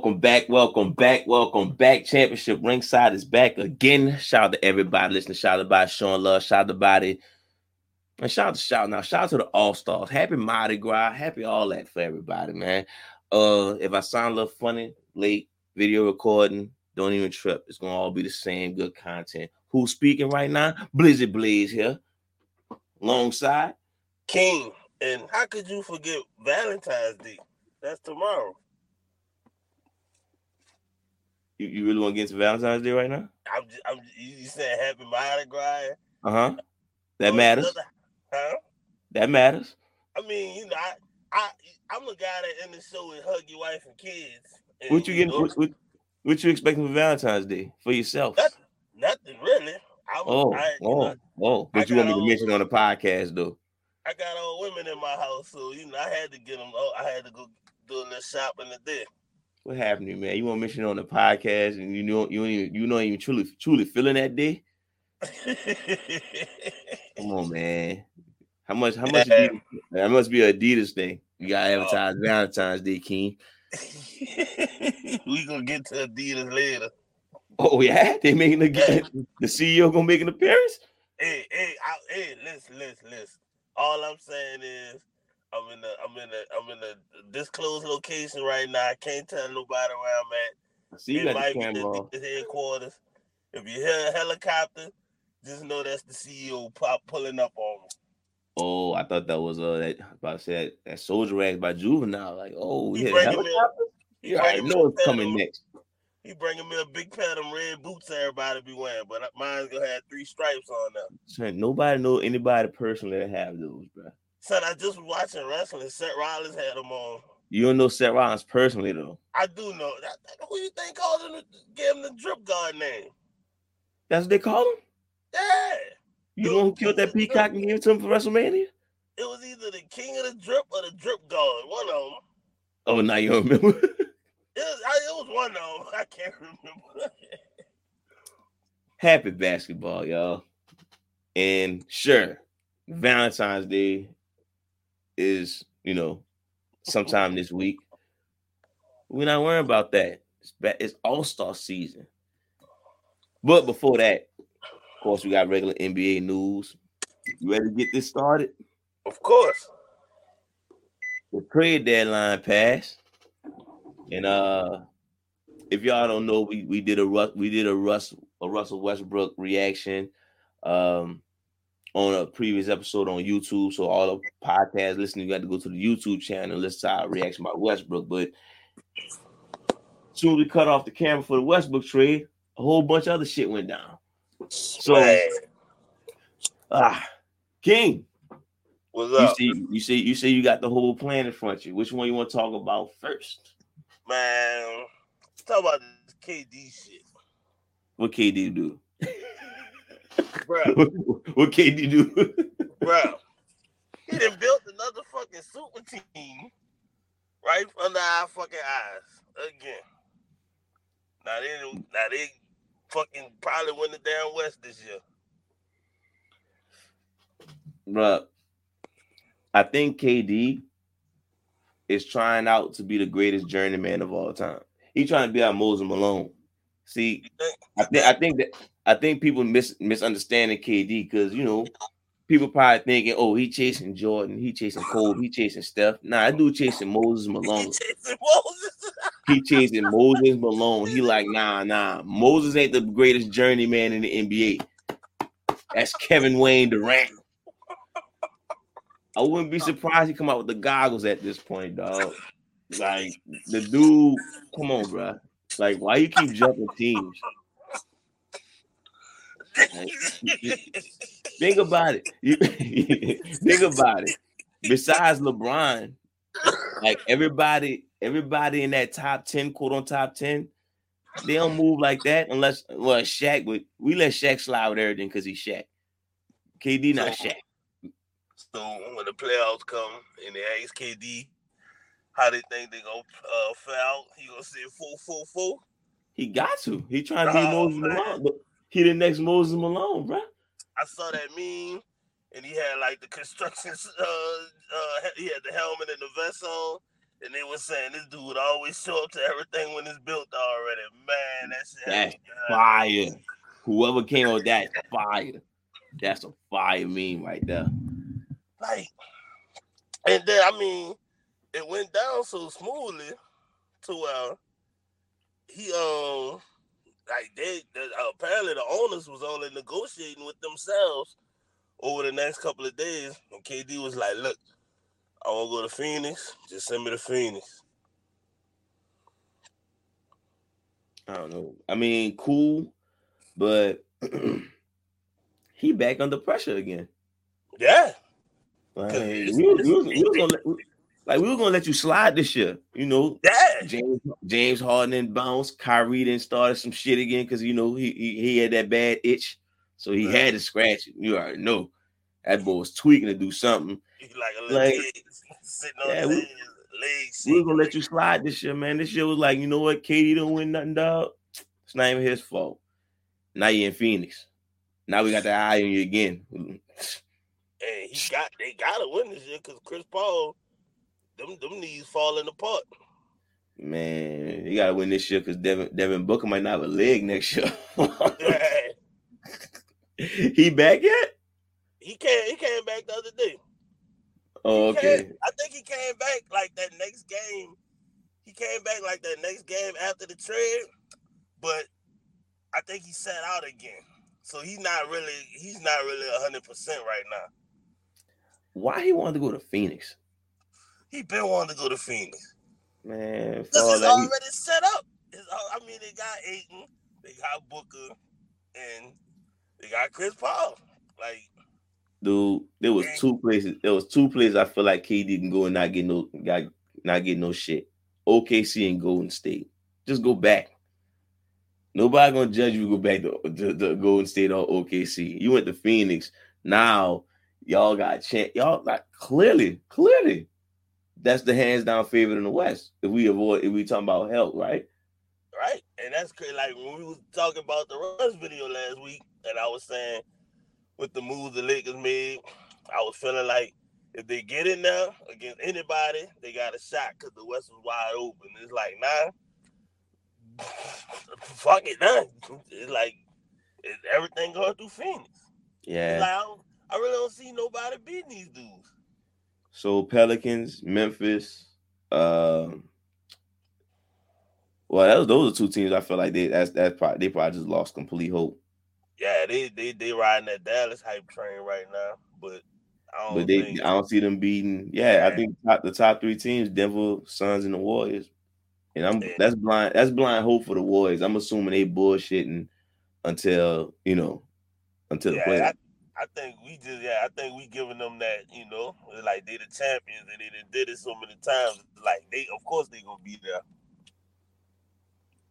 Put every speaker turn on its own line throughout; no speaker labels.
Welcome back, welcome back, welcome back. Championship ringside is back again. Shout out to everybody listening. Shout out to everybody showing love. Shout out to everybody. And shout out to shout now. Shout out to the All Stars. Happy Mardi Gras. Happy all that for everybody, man. Uh, if I sound a little funny, late video recording, don't even trip. It's gonna all be the same good content. Who's speaking right now? Blizzard Blaze here, alongside
King. And how could you forget Valentine's Day? That's tomorrow.
You, you really want to get into Valentine's Day right now?
I'm, just, I'm you saying Happy Mardi Gras?
Uh huh. That matters.
Huh?
That matters.
I mean, you know, I, I, I'm a guy that in the show and hug your wife and kids. And,
What you getting? What, what, what you expecting for Valentine's Day for yourself?
Nothing, nothing really. I,
Oh,
I, you
oh,
know,
oh! But you want me to
all-
mention on the podcast though?
I got old women in my house, so you know, I had to get them. Oh, I had to go do a little shopping today.
What happened to you, man? You want to mention on the podcast, and you know you don't even you not even truly truly feeling that day? Come on, man. How much? How much? Adidas- That must be Adidas thing. You got to oh. advertise Valentine's Day, King.
we gonna get to Adidas later.
Oh yeah, they making the the CEO gonna make an appearance.
Hey, hey, I, hey, listen, listen, listen. All I'm saying is, I'm in the, I'm in the, I'm in the disclosed location right now. I can't tell nobody where I'm at.
See, you
it might
the
be
camera
the headquarters. If you hear a helicopter, just know that's the CEO pop pulling up on me.
Oh, I thought that was uh that about to say that, that soldier rags by juvenile. Like, oh
He
yeah, helicopter?
he
You already know it's coming next.
He bringing me a big pair of them red boots everybody be wearing, but mine's gonna have three stripes on them.
Nobody know anybody personally that have those, bro.
Son, I just was watching wrestling. Seth Rollins had them on.
You don't know Seth Rollins personally though.
I do know that. Who you think called him? the- Gave him the drip guard name?
That's what they call him.
Yeah,
You know who killed that peacock and gave it to him for WrestleMania?
it was either the king of the drip or the drip guard. One of them.
Oh, now you don't remember.
It was, I, it was one of them. I can't remember.
Happy basketball, y'all. And sure, Valentine's Day is, you know, sometime this week. We're not worrying about that. It's, it's All Star season. But before that, of course, we got regular NBA news. You ready to get this started?
of course.
the trade deadline passed, and uh, if y'all don't know, we we did a Russ we did a Russ a Russell Westbrook reaction, um, on a previous episode on YouTube. So all the podcast listeners, you got to go to the YouTube channel and listen to our reaction about Westbrook. But soon as we cut off the camera for the Westbrook trade, a whole bunch of other shit went down. So ah, King,
what's up?
you see, you see, you say you got the whole plan in front of you. Which one you want to talk about first?
man? let's Talk about this KD shit,
What KD do?
bro.
what KD do?
bro. He done built another fucking super team right under our fucking eyes again. Now they now they fucking probably win the damn West this year.
Bruh, I think KD is trying out to be the greatest journeyman of all time. He trying to be our Moses Malone. See, I think I think that I think people mis- misunderstanding KD because you know people probably thinking, oh, he chasing Jordan, he chasing Cole, he chasing Steph. Nah, I do chasing Moses
He
Malone.
chasing Moses.
He chasing Moses Malone. He like, nah, nah. Moses ain't the greatest journeyman in the NBA. That's Kevin Wayne Durant. I wouldn't be surprised he come out with the goggles at this point, dog. Like the dude, come on, bro. Like, why you keep jumping teams? Think about it. Think about it. Besides LeBron, like everybody, everybody in that top 10, quote on top 10, they don't move like that unless well Shaq, but we let Shaq slide with everything because he's Shaq. KD not
So-
Shaq.
So when the playoffs come and they ask KD how they think they gonna uh, foul, he gonna say four four four.
He got to. He trying to be
Oh, man.
But he the next Moses Malone, bro.
I saw that meme, and he had like the construction. Uh, uh, he had the helmet and the vest on, and they were saying this dude always show up to everything when it's built already. Man, that shit.
That's fire. Whoever came up with that fire. That's a fire meme right there.
Like, and then I mean, it went down so smoothly to where he um like they, they apparently the owners was only negotiating with themselves over the next couple of days. And KD was like, "Look, I want to go to Phoenix. Just send me to Phoenix."
I don't know. I mean, cool, but he back under pressure again.
Yeah.
Like, we, we, we, we was gonna let, like we were gonna let you slide this year, you know.
Yeah.
James James Harden and bounce. Kyrie then started some shit again because you know he, he, he had that bad itch, so he right. had to scratch it. You already know that boy was tweaking to do something.
Like a little like, kid sitting on yeah, his we, legs.
We were gonna let you slide this year, man. This year was like, you know what, KD don't win nothing, dog. It's not even his fault. Now you're in Phoenix. Now we got the eye on you again.
Hey, he got they gotta win this year because Chris Paul, them them knees falling apart.
Man, you gotta win this year because Devin Devin Booker might not have a leg next year. he back yet?
He came he came back the other day.
Oh, okay.
Came, I think he came back like that next game. He came back like that next game after the trade, but I think he sat out again. So he's not really he's not really hundred percent right now.
Why he wanted to go to Phoenix?
He been wanting to go to Phoenix.
Man,
this is already he... set up. It's, I mean, they got Ayton, they got Booker, and they got Chris Paul. Like,
dude, there was two places. There was two places I feel like KD can go and not get no, got not get no shit. OKC and Golden State. Just go back. Nobody gonna judge you. Go back to, to, to Golden State or OKC. You went to Phoenix. Now y'all got a chance. Y'all like clearly, clearly, that's the hands down favorite in the West. If we avoid, if we talking about health, right?
Right, and that's crazy. Like when we was talking about the Russ video last week, and I was saying with the moves the Lakers made, I was feeling like if they get in there against anybody, they got a shot because the West was wide open. It's like, nah, fuck it, nah. It's like it's everything going through Phoenix.
Yeah.
Like, I, I really don't see nobody beating these dudes.
So Pelicans, Memphis, uh, well, that was, those are two teams. I feel like they that's that's probably they probably just lost complete hope.
Yeah, they they they riding that Dallas hype train right now, but I don't.
But they, think, I don't see them beating. Yeah. I think top, the top three teams: Denver, Suns, and the Warriors. And I'm yeah. that's blind. That's blind hope for the Warriors. I'm assuming they bullshitting until you know until yeah, the playoffs.
I think we just yeah, I think we giving them that, you know, like they the champions and they did it so many times. Like they of course they gonna be there.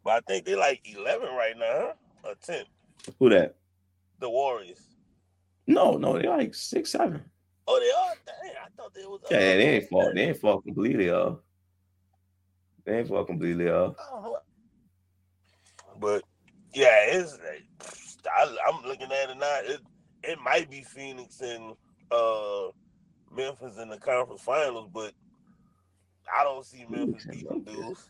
But I think they like eleven right now, huh? Or ten.
Who that?
The Warriors.
No, no, they're like six, seven.
Oh, they are. Dang, I thought they was.
Yeah, uh, they ain't fall. They ain't fall completely off. They ain't fall completely off.
But yeah, it's. I, am looking at it now. It, it might be Phoenix and uh, Memphis in the conference finals, but I don't see Memphis beating dudes.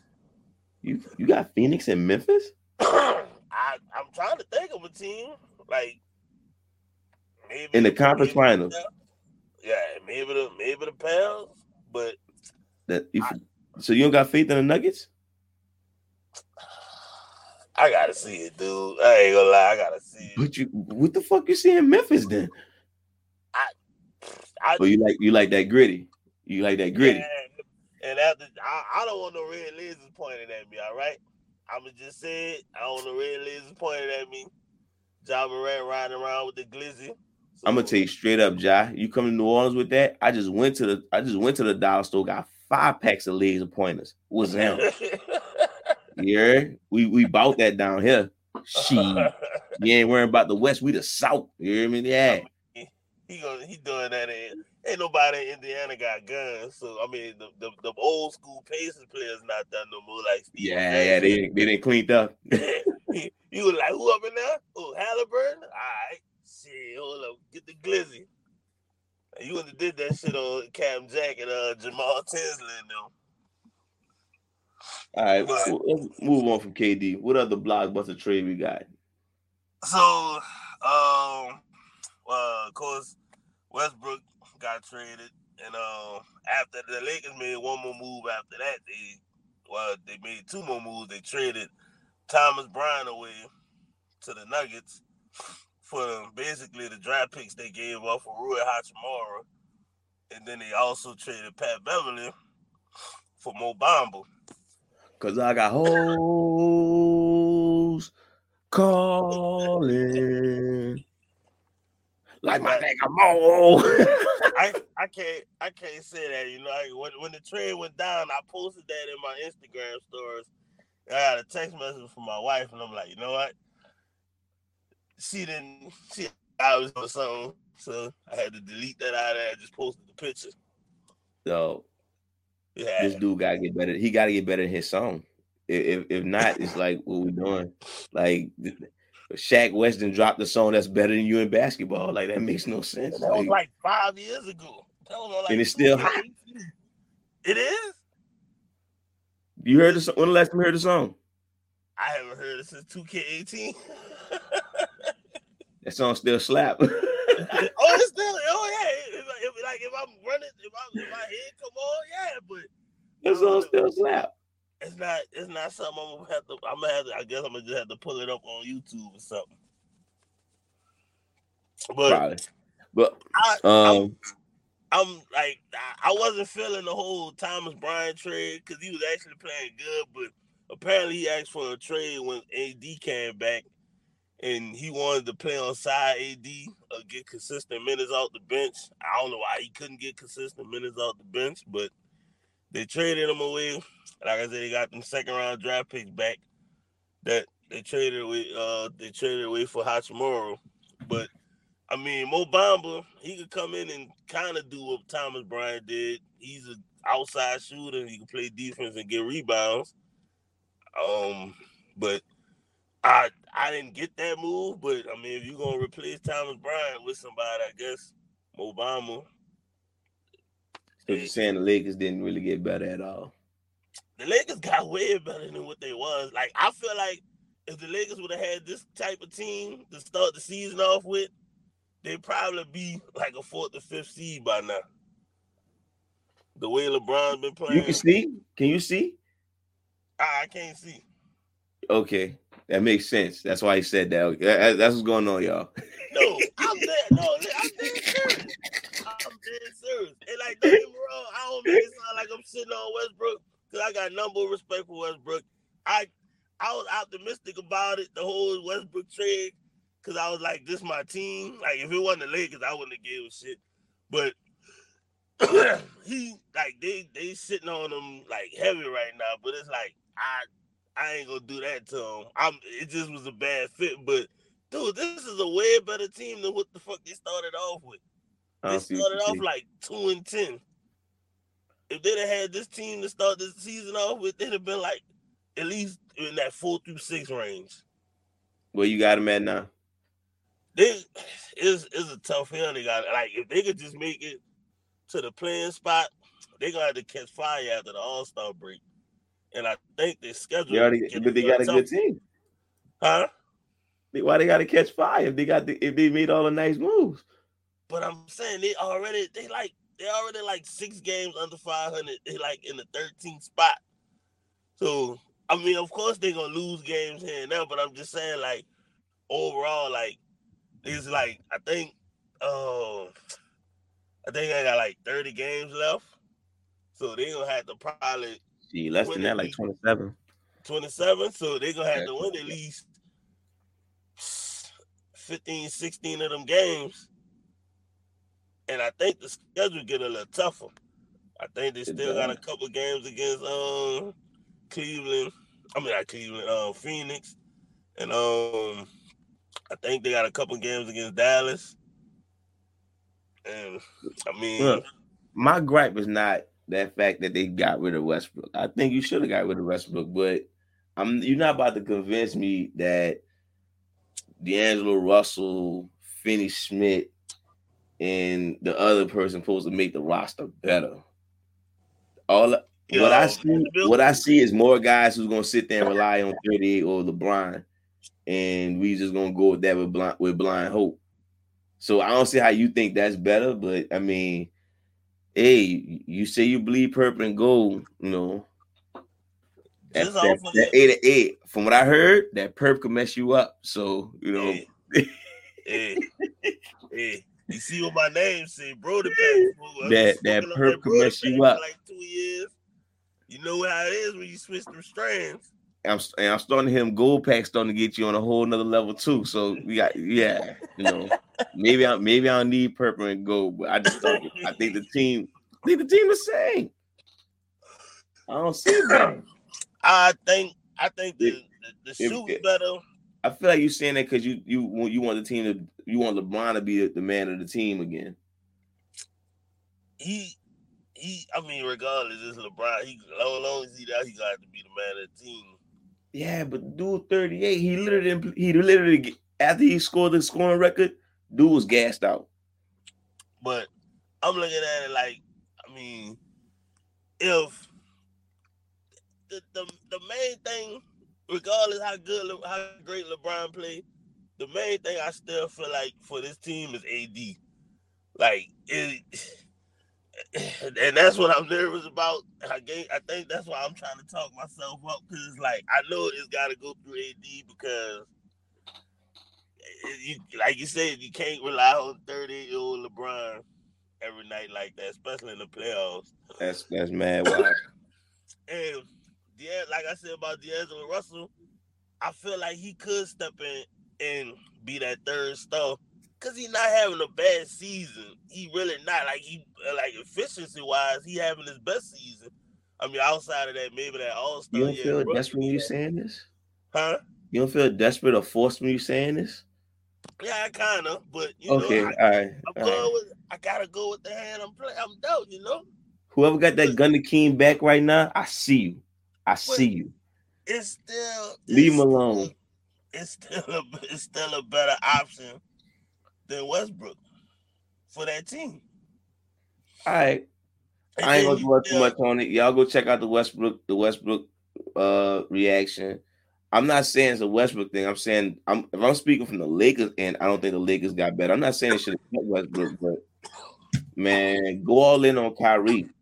You you got Phoenix and Memphis?
I I'm trying to think of a team like
maybe in the conference finals.
Yeah, maybe the maybe the Pels, but
that if, I, so you don't got faith in the Nuggets?
I gotta see it, dude. I ain't gonna lie, I gotta see it.
But you, what the fuck you see in Memphis then?
I, I.
Oh, you like you like that gritty? You like that gritty?
and after, I, I don't want no red lasers pointed at me. All right, I'ma just say it. I don't want no red lasers pointed at me. Ja Morant riding around with the glizzy. So,
I'm gonna tell you straight up, Ja. You come to New Orleans with that? I just went to the I just went to the dollar store, got five packs of laser pointers. Was him. Yeah, we we bought that down here. She, you ain't worrying about the West. We the South. You hear me? Yeah.
He, he going he doing that. In, ain't nobody in Indiana got guns. So I mean, the the, the old school Pacers players not done no more. Like
Steve yeah, yeah, they they didn't cleaned up.
you was like, who up in there? Oh, Halliburton. All right, shit. Hold up, get the glizzy. You would have did that shit on Cam Jack and uh, Jamaal Tinsley and them.
All right, but, let's move on from KD. What other blockbuster trade we got?
So, um, well, of course, Westbrook got traded, and um, after the Lakers made one more move after that, they well, they made two more moves. They traded Thomas Bryant away to the Nuggets for basically the draft picks they gave up for Rui Hachimura, and then they also traded Pat Beverley for Mo Bamba.
Cause I got hoes calling like my nigga Mo.
I, I can't I can't say that. You know, like when when the trade went down, I posted that in my Instagram stories. I got a text message from my wife, and I'm like, you know what? She didn't. She I was on something, so I had to delete that out of there. I just posted the picture.
So yeah. this dude gotta get better. He gotta get better in his song. If if not, it's like what we doing. Like Shaq Weston dropped the song that's better than you in basketball. Like that makes no sense.
That was like five years ago. Like
and it's still hot.
It is.
You heard the song? When the last time you heard the song?
I haven't heard it since 2K18.
that song still slap.
oh, it's still. Oh yeah. If, if, like if I'm running, if, I, if my head come on, yeah. But
it's song still slap
it's not it's not something I'm gonna have to I'm gonna have to I guess I'm gonna just have to pull it up on YouTube or something. But Probably.
but
I, um I'm, I'm, like I wasn't feeling the whole Thomas Bryant trade because he was actually playing good, but apparently he asked for a trade when AD came back and he wanted to play on side AD or get consistent minutes off the bench. I don't know why he couldn't get consistent minutes off the bench, but they traded him away. Like I said, they got them second round draft picks back that they traded away. Uh, they traded away for Hachimura. But I mean, Mo Bamba, he could come in and kind of do what Thomas Bryant did. He's an outside shooter. He can play defense and get rebounds. Um, but I I didn't get that move. But I mean, if you're gonna replace Thomas Bryant with somebody, I guess Mo Bamba.
So you're saying the Lakers didn't really get better at all?
The Lakers got way better than what they was. Like I feel like if the Lakers would have had this type of team to start the season off with, they'd probably be like a fourth or fifth seed by now. The way LeBron's been playing.
You can see? Can you see?
I, I can't see.
Okay. That makes sense. That's why he said that. That's what's going on, y'all.
No, I'm dead. No, I'm dead serious. I'm dead serious. And like, don't get me wrong, I don't make it sound like I'm sitting on Westbrook because I got number of respect for Westbrook. I I was optimistic about it, the whole Westbrook trade, because I was like, this my team. Like, if it wasn't the Lakers, I wouldn't have gave a shit. But he like they they sitting on him like heavy right now. But it's like I I ain't gonna do that to him. I'm it just was a bad fit, but dude, this is a way better team than what the fuck they started off with. They started off like two and ten. If they'd have had this team to start this season off with, they'd have been like at least in that four through six range.
Where you got them at now?
This is is a tough hill. They got like if they could just make it to the playing spot, they gonna have to catch fire after the All Star break. And I think they scheduled.
Already, but they got a good team,
huh?
Why they got to catch fire if they got the, if they made all the nice moves?
But I'm saying they already they like they already like six games under 500. They like in the 13th spot. So I mean, of course they're gonna lose games here and there, but I'm just saying like overall, like it's like I think uh I think I got like 30 games left. So they're gonna have to probably
see less than that, like 27.
27. So they're gonna have to win at least 15, 16 of them games and I think the schedule get a little tougher. I think they still got a couple games against um Cleveland. I mean, not Cleveland, uh, Phoenix, and um, I think they got a couple games against Dallas. And I mean, Look,
my gripe is not that fact that they got rid of Westbrook. I think you should have got rid of Westbrook, but I'm you're not about to convince me that D'Angelo Russell, Finney Smith, and the other person supposed to make the roster better. All what I see, what I see is more guys who's gonna sit there and rely on 38 or LeBron, and we just gonna go with that with blind with blind hope. So I don't see how you think that's better, but I mean, hey, you say you bleed purple and gold, you know. That, that,
off
that eight to eight, from what I heard, that perp can mess you up. So you know,
Hey, hey, hey. You see what my name say, bro? The.
That- that perp can mess you up.
Like two years. You know how it is when you switch them strands.
I'm and I'm starting to hear him gold pack starting to get you on a whole nother level too. So we got yeah, you know, maybe I maybe I don't need purple and gold, but I just don't, I think the team I think the team is same. I don't see that.
I think I think the
If-
the, the
if-
better.
I feel like you're saying that because you you want you want the team to you want LeBron to be the man of the team again.
He he I mean, regardless, it's LeBron. He long long as he there, he got to be the man of the team.
Yeah, but dude, 38, he literally he literally after he scored the scoring record, dude was gassed out.
But I'm looking at it like, I mean, if the the, the main thing, regardless how good how great LeBron played, the main thing I still feel like for this team is AD. Like it, and that's what I'm nervous about. I think that's why I'm trying to talk myself up because it's like I know it's got to go through AD because eh, you like you said you can't rely on 38 year old LeBron every night like that, especially in the playoffs.
That's that's mad wild.
And yeah, like I said about D'Angelo Russell, I feel like he could step in and be that third star. Cause he's not having a bad season. He really not like he uh, like efficiency wise, he having his best season. I mean, outside of that, maybe that All Star.
You don't feel desperate when you saying this?
huh?
You don't feel desperate or forced when you saying this?
Yeah, I kind of, but you
Okay,
know,
all
I,
right.
I'm
all right.
going with. I gotta go with the hand I'm playing. I'm dealt, you know.
Whoever got that gun to King back right now, I see you. I see you.
It's still
Leave
it's
him alone.
still- It's still a, it's still a better option than Westbrook for that team.
All right.
And
I ain't gonna dwell too much on it. Y'all go check out the Westbrook, the Westbrook uh reaction. I'm not saying it's a Westbrook thing. I'm saying I'm if I'm speaking from the Lakers and I don't think the Lakers got better. I'm not saying it should have kept Westbrook, but man, go all in on Kyrie.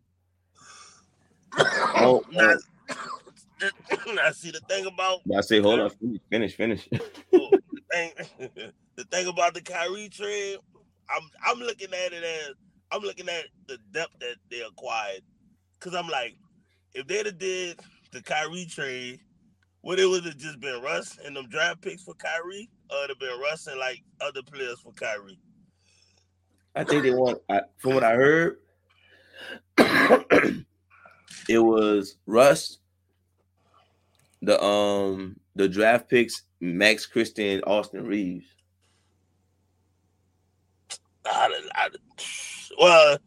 Oh,
Now, now, see the thing about
I say, hold on, finish, finish, finish.
the thing, about the Kyrie trade, I'm I'm looking at it as I'm looking at the depth that they acquired. Cause I'm like, if they'd have did the Kyrie trade, would it would have just been Russ and them draft picks for Kyrie, or it'd have been Russ and like other players for Kyrie?
I think they want. I, from what I heard, it was Russ, the um the draft picks, Max Christie, Austin Reaves.
I, I, well,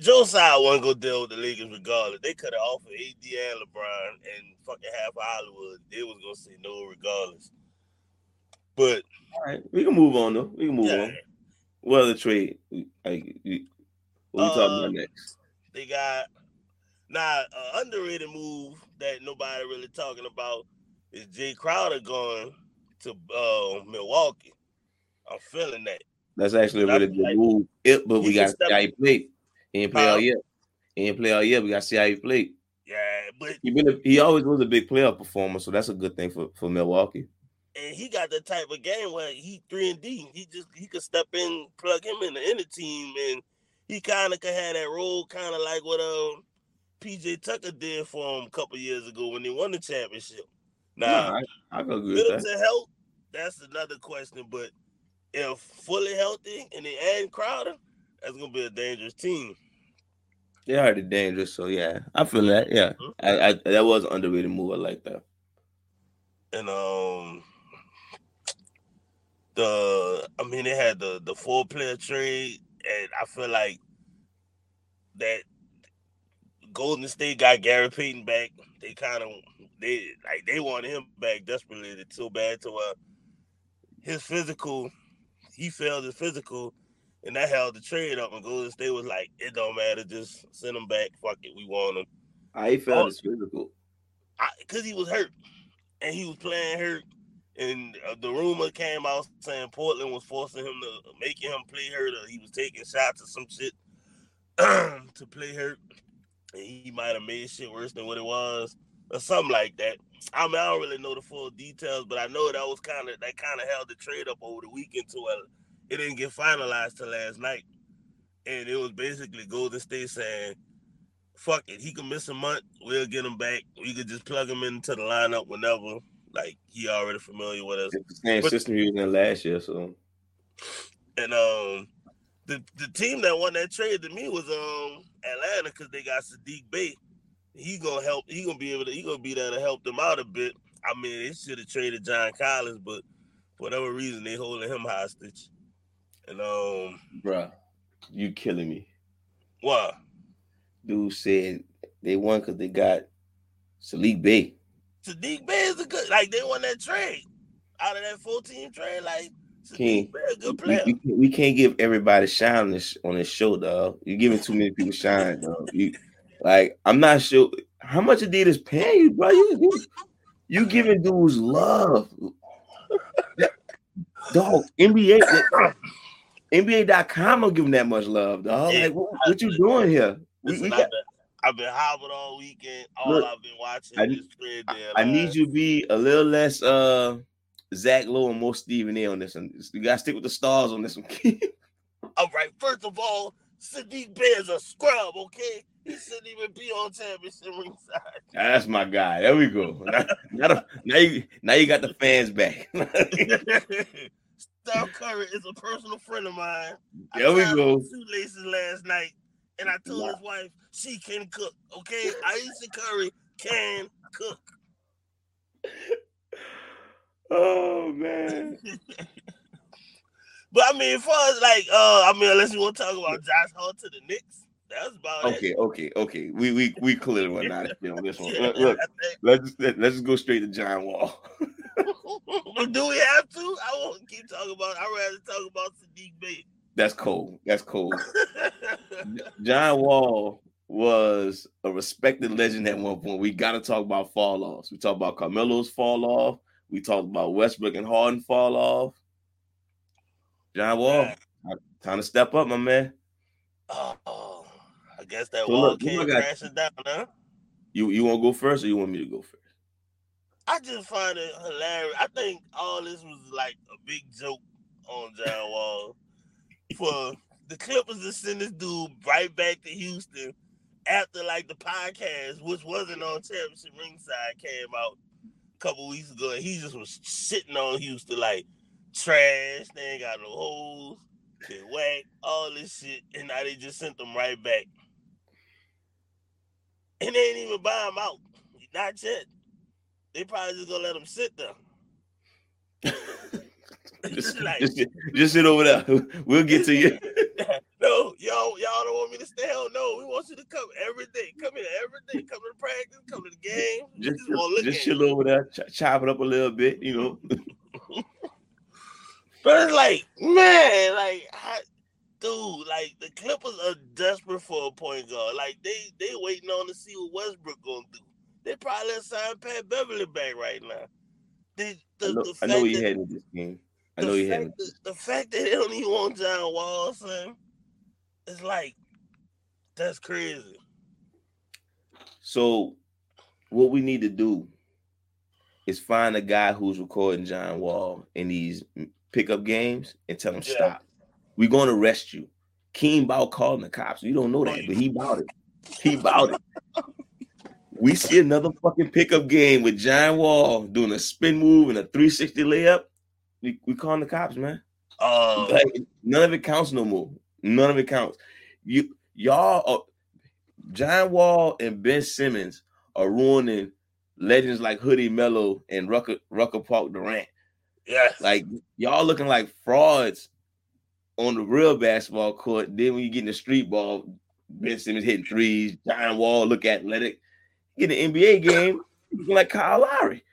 Joe Tsai wasn't gonna deal with the Lakers regardless. They could have offered AD and LeBron and fucking half of Hollywood. They was gonna say no regardless. But
All right, we can move on though. We can move
yeah,
on. What other trade? Like, what we talking
Uh,
about next?
they got now an underrated move that nobody really talking about is Jae Crowder going to uh, Milwaukee. I'm feeling that.
That's actually really good move. It, but we got to see how he played. He didn't play all year. He didn't play all year. We got to see how he played.
Yeah, but
He been a, he always was a big playoff performer, so that's a good thing for, for Milwaukee.
and he got the type of game where he three and D. He just he could step in, plug him in the inner team, and he kind of could have that role, kind of like what uh PJ Tucker did for him a couple years ago when they won the championship. Now,
Nah, I, I can agree with that.
Health, that's another question. But if fully healthy and they add Crowder, that's gonna be a dangerous team.
They're already dangerous, so yeah, I feel that. Yeah,
Mhm.
I, I that was an underrated move. I like that.
And um, the I mean they had the the four player trade, and I feel like that Golden State got Gary Payton back. They kind of they like they wanted him back desperately. It's so bad to uh his physical, he failed his physical, and that held the trade up. And Golden State was like, it don't matter, just send him back. Fuck it, we want him.
I felt oh, it's physical.
Because he was hurt, and he was playing hurt, and uh, the rumor came out saying Portland was forcing him to making him play hurt, or he was taking shots or some shit to play hurt. And he might have made shit worse than what it was, or something like that. I mean, I don't really know the full details, but I know that was kind of that kind of held the trade up over the weekend to it didn't get finalized till last night, and it was basically Golden State saying, "Fuck it, he can miss a month, we'll get him back. We could just plug him into the lineup whenever." Like he already familiar with us.
It's the same but, system he was in last year, so.
And um, the the team that won that trade to me was um Atlanta because they got Saddiq Bey. He gonna help. He gonna be able to. He gonna be there to help them out a bit. I mean, they should have traded John Collins, but for whatever reason, they holding him hostage. And um,
bruh, you killing me.
What?
Dude said they won because they got Saddiq Bey.
Saddiq Bey is a good. Like they won that trade out of that 14 trade. Like King, good player.
We, we, we, can't give everybody shine on this on this show, dog. You're giving too many people shine, dog. You, like I'm not sure how much Adidas paying you, bro. You, you, you giving dudes love, dog. NBA, NBA.com don't give them that much love, dog. Like, what, what you doing here?
We, we got, I've been hobbled all weekend. All Look, I've been watching I, is
I, I need you to be a little less uh Zach Lowe and more Stephen A on this one. You gotta stick with the stars on this one.
all right, first of all, Saddiq Bey's a scrub, okay? He shouldn't even be on championship ringside.
That's my guy. There we go. now, now, now, you, now you got the fans back.
Steph Curry is a personal friend of mine.
There we go.
Two laces last night, and I told wow. his wife she can cook. Okay, Ayesha Curry can cook.
Oh man.
but I mean, as far as like, uh, I mean, unless you want to talk about Josh Hart to the Knicks, that's about
okay, it. Okay, okay, We we we clearly were not on this one. Yeah, Look, let's let's just go straight to John Wall.
Do we have to? I won't keep talking about. I'd rather talk about Saddiq Bey.
That's cool. That's cool. John Wall was a respected legend at one point. We got to talk about fall offs. We talk about Carmelo's fall off. We talked about Westbrook and Harden fall off. John Wall, yeah. time to step up, my man.
Oh, I guess that so wall look, came crashing down, huh?
You you want to go first, or you want me to go first?
I just find it hilarious. I think all this was like a big joke on John Wall for the Clippers to send this dude right back to Houston after like the podcast, which wasn't on championship ringside, came out a couple weeks ago, and he just was sitting on Houston like trash. They ain't got no holes, they whack, all this shit, and now they just sent them right back. And they ain't even buy him out. Not yet. They probably just gonna let him sit there.
just, like, just, just, sit over there. We'll get to you.
no, y'all, y'all don't want me to stay home. No, we want you to come every day. Come here every day. Come to the practice. Come to the game.
Just, just, just chill over there, ch- chop it up a little bit. You know.
but it's like, man, like, I, dude, like the Clippers are desperate for a point guard. Like they, they waiting on to see what Westbrook gonna do. They probably sign Pat Beverley back right now.
The, the, I know, I know he had this game. I know he had
the, the fact that they don't even want John Wall, son, it's like that's crazy.
So, what we need to do is find a guy who's recording John Wall in these pickup games and tell him yeah. stop. We're going to arrest you. Keem Bow calling the cops. You don't know that, but he bought it. He bought it. we see another fucking pickup game with John Wall doing a spin move and a 360 layup, we, we calling the cops, man.
Uh,
like, none of it counts no more. None of it counts. You y'all are, John Wall and Ben Simmons are ruining legends like Hoodie Melo and Rucker Rucker Park Durant.
Yes.
Like y'all looking like frauds on the real basketball court. Then when you get in the street ball, Ben Simmons hitting threes, John Wall look athletic get an NBA game like Kyle Lowry.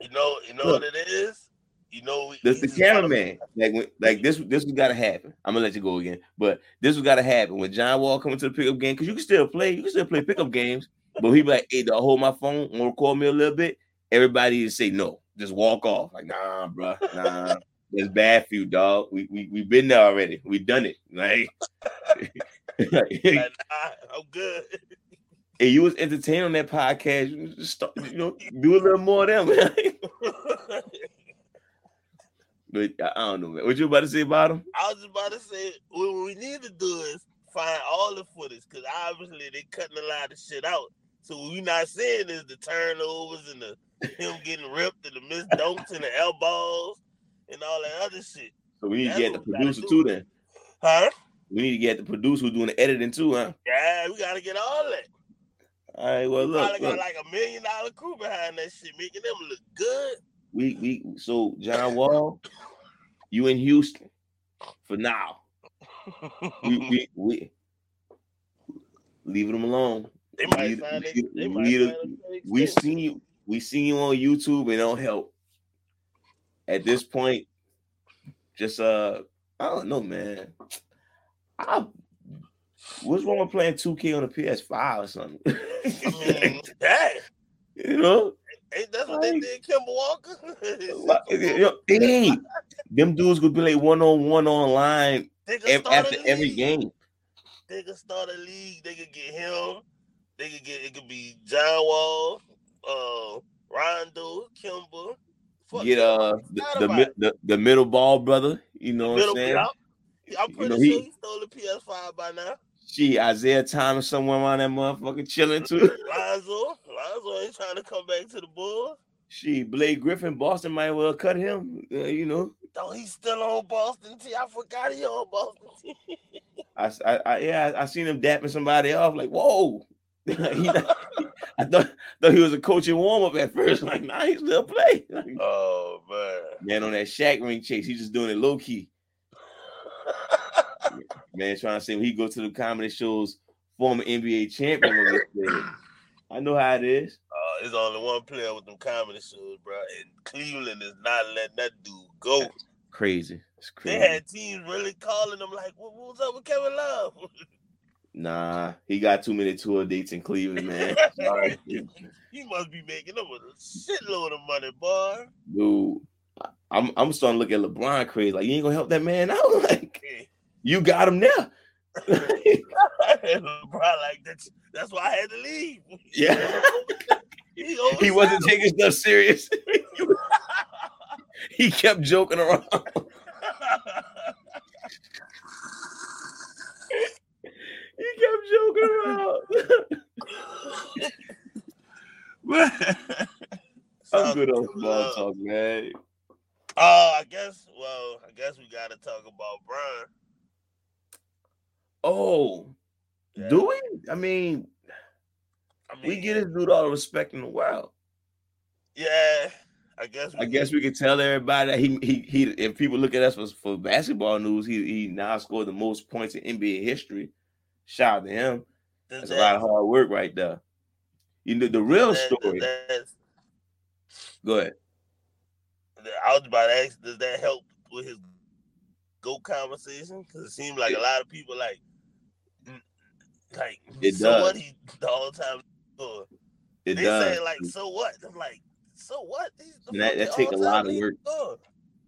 You know, you know Look, what it is. You know,
the, the cameraman, like, like this, this was gotta happen. I'm gonna let you go again, but this was gotta happen when John Wall coming to the pickup game because you can still play, you can still play pickup games. But he be like, hey, do I hold my phone? Want to record me a little bit? Everybody just say no. Just walk off. Like, nah, bro. Nah. That's bad for you, dog. We we we been there already. We done it. Like,
Like, I'm good.
and you was entertained on that podcast. You just start, you know, do a little more of them. but I don't know, man. What you about to say about him?
I was about to say what we need to do is find all the footage because obviously they cutting a lot of shit out. So what we not seeing is the turnovers and the him getting ripped and the missed dunks and the elbows and all that other shit.
So we need to get the producer too. Then
Huh?
we need to get the producer who's doing the editing too, huh?
Yeah, we gotta get all that.
All right. Well,
We
look,
probably
look.
got like a million dollar crew behind that shit, making them look good.
we we so John Wall, you in Houston for now. We we, we leave them alone.
they might
we-
find it.
we-
They might
we-
find it
We seen you. We seen you on YouTube and it don't help. At this point, just uh, I don't know, man. I what's wrong with playing 2K on the PS5 or something?
I mean, hey,
you know,
ain't that what they did, Kemba Walker?
You know, hey, them dudes could be like one on one online ev- after every game.
They could start a league. They could get him. They could get it could be John Wall, uh, Rondo, Kemba. Fuck
Get uh the the,
about
mi-
it.
the the middle ball brother. You know what I'm saying?
I'm, I'm
You
pretty
know,
sure
he-
he stole the PS5 by now.
She Isaiah Thomas somewhere around that motherfucker chilling too.
Lonzo, Lonzo ain't trying to come back to the Bulls.
She Blake Griffin, Boston might well cut him. Uh, you know,
Though he's still on Boston T. I forgot he on Boston T.
I, I, I yeah, I, I seen him dapping somebody off. Like, whoa. I thought thought he was a coaching warm up at first. Like, nah, he still play. Like,
oh man.
man, on that Shaq ring chase, he's just doing it low key. Man, trying to say when he go to the comedy shows, former NBA champion. on this stage. I know how it is.
Uh, there's only one player with them comedy shows, bro. And Cleveland is not letting that dude go.
Crazy. It's crazy.
They had teams really calling them like, what, what's up with Kevin Love?
Nah, he got too many tour dates in Cleveland, man. Sorry.
he must be making them a shitload of money, boy.
Dude, I'm I'm starting to look at LeBron crazy. Like, you ain't gonna help that man out. Like, you got him now.
LeBron like that's that's why I had to leave.
yeah,
he,
he wasn't taking stuff serious. he kept joking around. He kept joking around. I'm good on small talk, man.
Oh, I guess. Well, I guess we got to talk about Brian.
Oh,
Yeah.
do we? I mean,
I mean,
we get this dude all the respect in the world.
Yeah, I guess.
I guess we could tell everybody that he he he. If people look at us for, for basketball news, he he now scored the most points in NBA history. Shout out to him.
Does
That's a lot of hard work right there. You know the real
that-
story. Go ahead.
I was about to ask, does that help with his go conversation? Because it seems like a lot of people like, like
It
so
does.
what he the whole time.
It
they
does.
say like, so what? I'm like, so what?
That- that take a lot of work.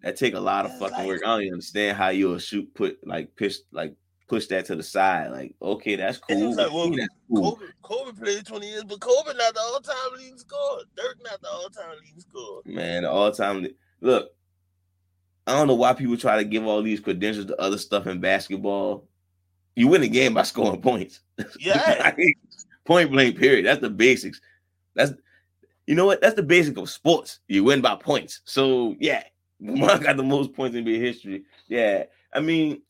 That take a lot of
It's
fucking
like-
work. I don't even understand how you'll shoot put like push like push that to the side. Like, okay, that's cool.
like, well,
that's cool.
Kobe, Kobe played 20 years, but Kobe not the all-time leading scorer. Dirk not the all-time leading scorer.
Man, all time. Look, I don't know why people try to give all these credentials to other stuff in basketball. You win the game by scoring points.
Yeah.
Point blank, period. That's the basics. That's you know what? That's the basic of sports. You win by points. So yeah, LeBron got the most points in NBA history. Yeah. I mean,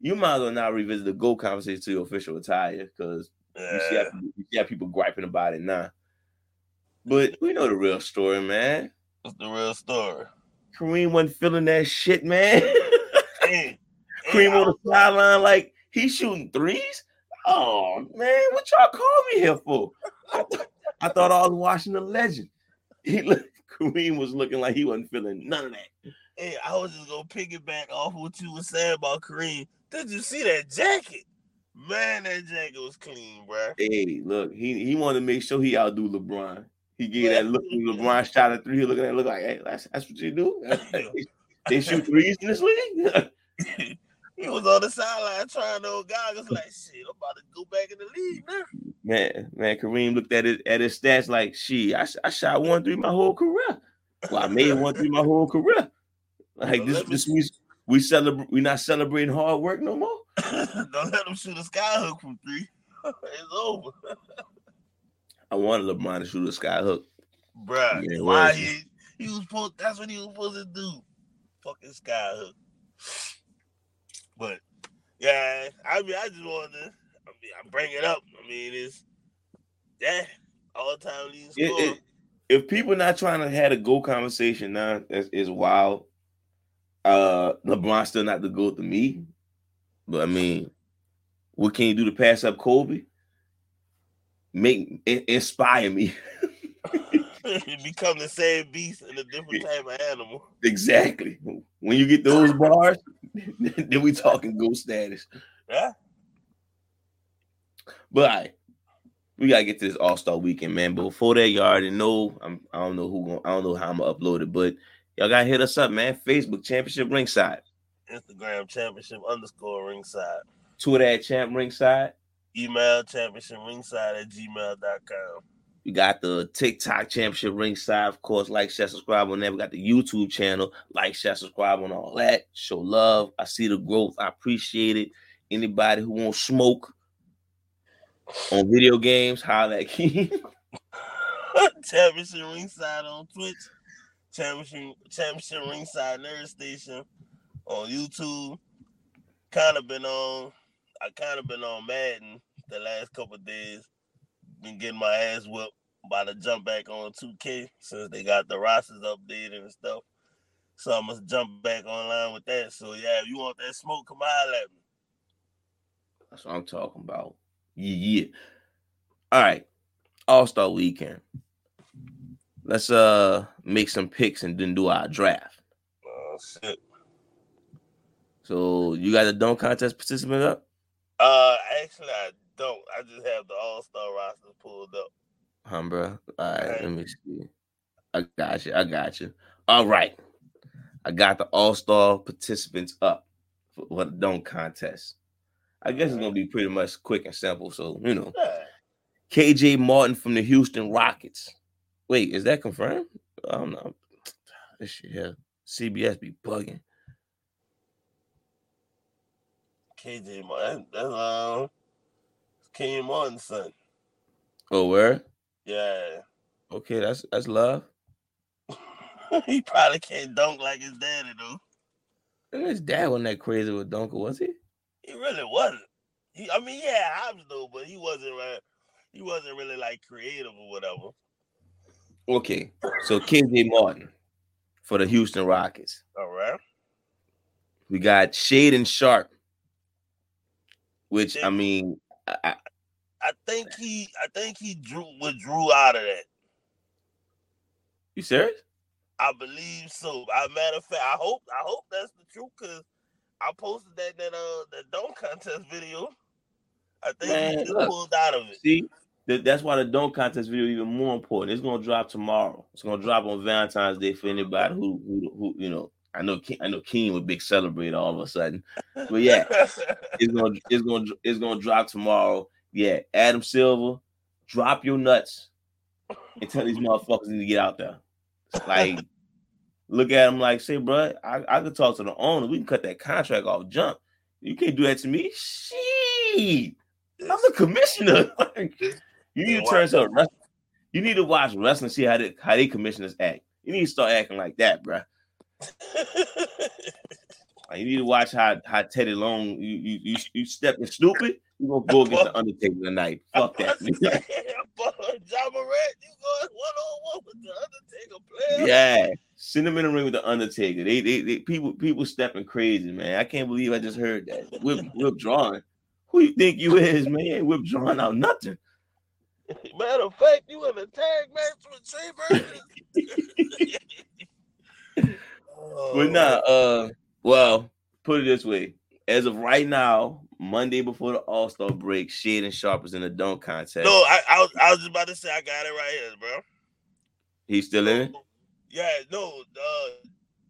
you might as well not revisit the GOAT conversation to your official attire because you see, how, you see how people griping about it now. But we know the real story, man.
What's the real story.
Kareem wasn't feeling that shit, man.
Hey,
Kareem on the sideline like he's shooting threes. Oh man, what y'all call me here for? I, th- I thought I was watching a legend. He look, Kareem was looking like he wasn't feeling none of that.
Hey, I was just gonna piggyback off what you were saying about Kareem. Did you see that jacket? Man, that jacket was clean, bro.
Hey, look, he he wanted to make sure he outdo LeBron. He gave that look when LeBron shot at three. He looking at it, look like, hey, that's, that's what you do. they shoot threes in this league.
he was on the sideline trying those goggles like shit. I'm about to go back in the league now.
Man, man, Kareem looked at it at his stats like, she, I, I shot one three my whole career. Well, I made one three my whole career. Like this, this means we celebrate. We not celebrating hard work no more.
Don't let them shoot a sky hook from three. it's over.
I wanted LeBron to shoot a sky hook.
Bruh, yeah, why he, he was supposed that's what he was supposed to do. Fucking sky hook. But yeah, I mean I just wanted to I mean I bring it up. I mean it's yeah, all the time leading scorer.
if people not trying to have a GOAT conversation now, that's is wild. Uh LeBron still not the goat to me. But I mean, what can you do to pass up Kobe? Make inspire me.
become the same beast and a different type of animal.
Exactly. When you get those bars, then we talking GOAT status.
Yeah.
But right, we gotta get to this All Star Weekend, man. But before that, you already know. I'm. I don't know who. I don't know how I'm gonna upload it, but y'all gotta hit us up, man. Facebook Championship Ringside.
Instagram championship underscore ringside.
Twitter at champ ringside.
Email championship ringside at gmail.com.
We got the TikTok championship ringside. Of course, like, share, subscribe on there. We got the YouTube channel. Like, share, subscribe on all that. Show love. I see the growth. I appreciate it. Anybody who won't smoke on video games, holla at King.
championship ringside on Twitch. Championship, championship ringside nerd station on YouTube. Kind of been on. I kind of been on Madden the last couple days. Been getting my ass whooped. About to jump back on 2K since they got the rosters updated and stuff. So I must jump back online with that. So yeah, if you want that smoke, come out at me.
That's what I'm talking about. Yeah, yeah. All right. All Star Weekend. Let's uh make some picks and then do our draft.
Oh shit.
So you got a dunk contest participant up?
Uh, actually, I don't. I just have the All Star roster pulled up.
Huh, bro. All right, let me see. I got you. I got you. All right, I got the All Star participants up for, for the dunk contest. I guess it's gonna be pretty much quick and simple. So you know. KJ Martin from the Houston Rockets. Wait, is that confirmed? I don't know. This shit here, CBS be bugging.
KJ Martin. That's um Kenyon Martin's son.
Oh, where?
Yeah.
Okay, that's that's love.
he probably can't dunk like his daddy though.
And his dad wasn't that crazy with dunker, was he?
He really wasn't. He, I mean, yeah, Hobbs though, but he wasn't right. He wasn't really like creative or whatever.
Okay, so KJ Martin for the Houston Rockets.
All right.
We got Shaedon Sharpe which I mean, I,
I think he, I think he drew withdrew out of that.
You serious?
I believe so. I matter of fact, I hope, I hope that's the truth because I posted that that uh that dunk contest video. I think Man, he look, pulled out of it.
See, that's why the dunk contest video even more important. It's gonna drop tomorrow. It's gonna drop on Valentine's Day for anybody who who, who you know I know I know King would big celebrate all of a sudden, but yeah, it's gonna it's gonna it's gonna drop tomorrow. Yeah, Adam Silver, drop your nuts and tell these motherfuckers to get out there. Like, look at him like, say, bro, I, I could talk to the owner. We can cut that contract off. Jump. You can't do that to me. Shit, I'm the commissioner. you need to turn some. You need to watch wrestling, see how they how they commissioners act. You need to start acting like that, bro you need to watch how how Teddy Long you you you, you stepping stupid. You gonna go against the Undertaker tonight? Fuck that.
John Morant, you going one on one with the Undertaker player?
Yeah, send him in the ring with the Undertaker. They, they, they people people stepping crazy, man. I can't believe I just heard that. Whip whip drawing. Who you think you is, man? Whip drawing out nothing.
Matter of fact, you in a tag match with Trey
but nah, uh, well, put it this way. As of right now, Monday before the All Star break, Shaedon Sharpe was in the dunk contest.
No, I, I was I was about to say I got it right here, bro.
He's still in it.
Yeah, no, uh,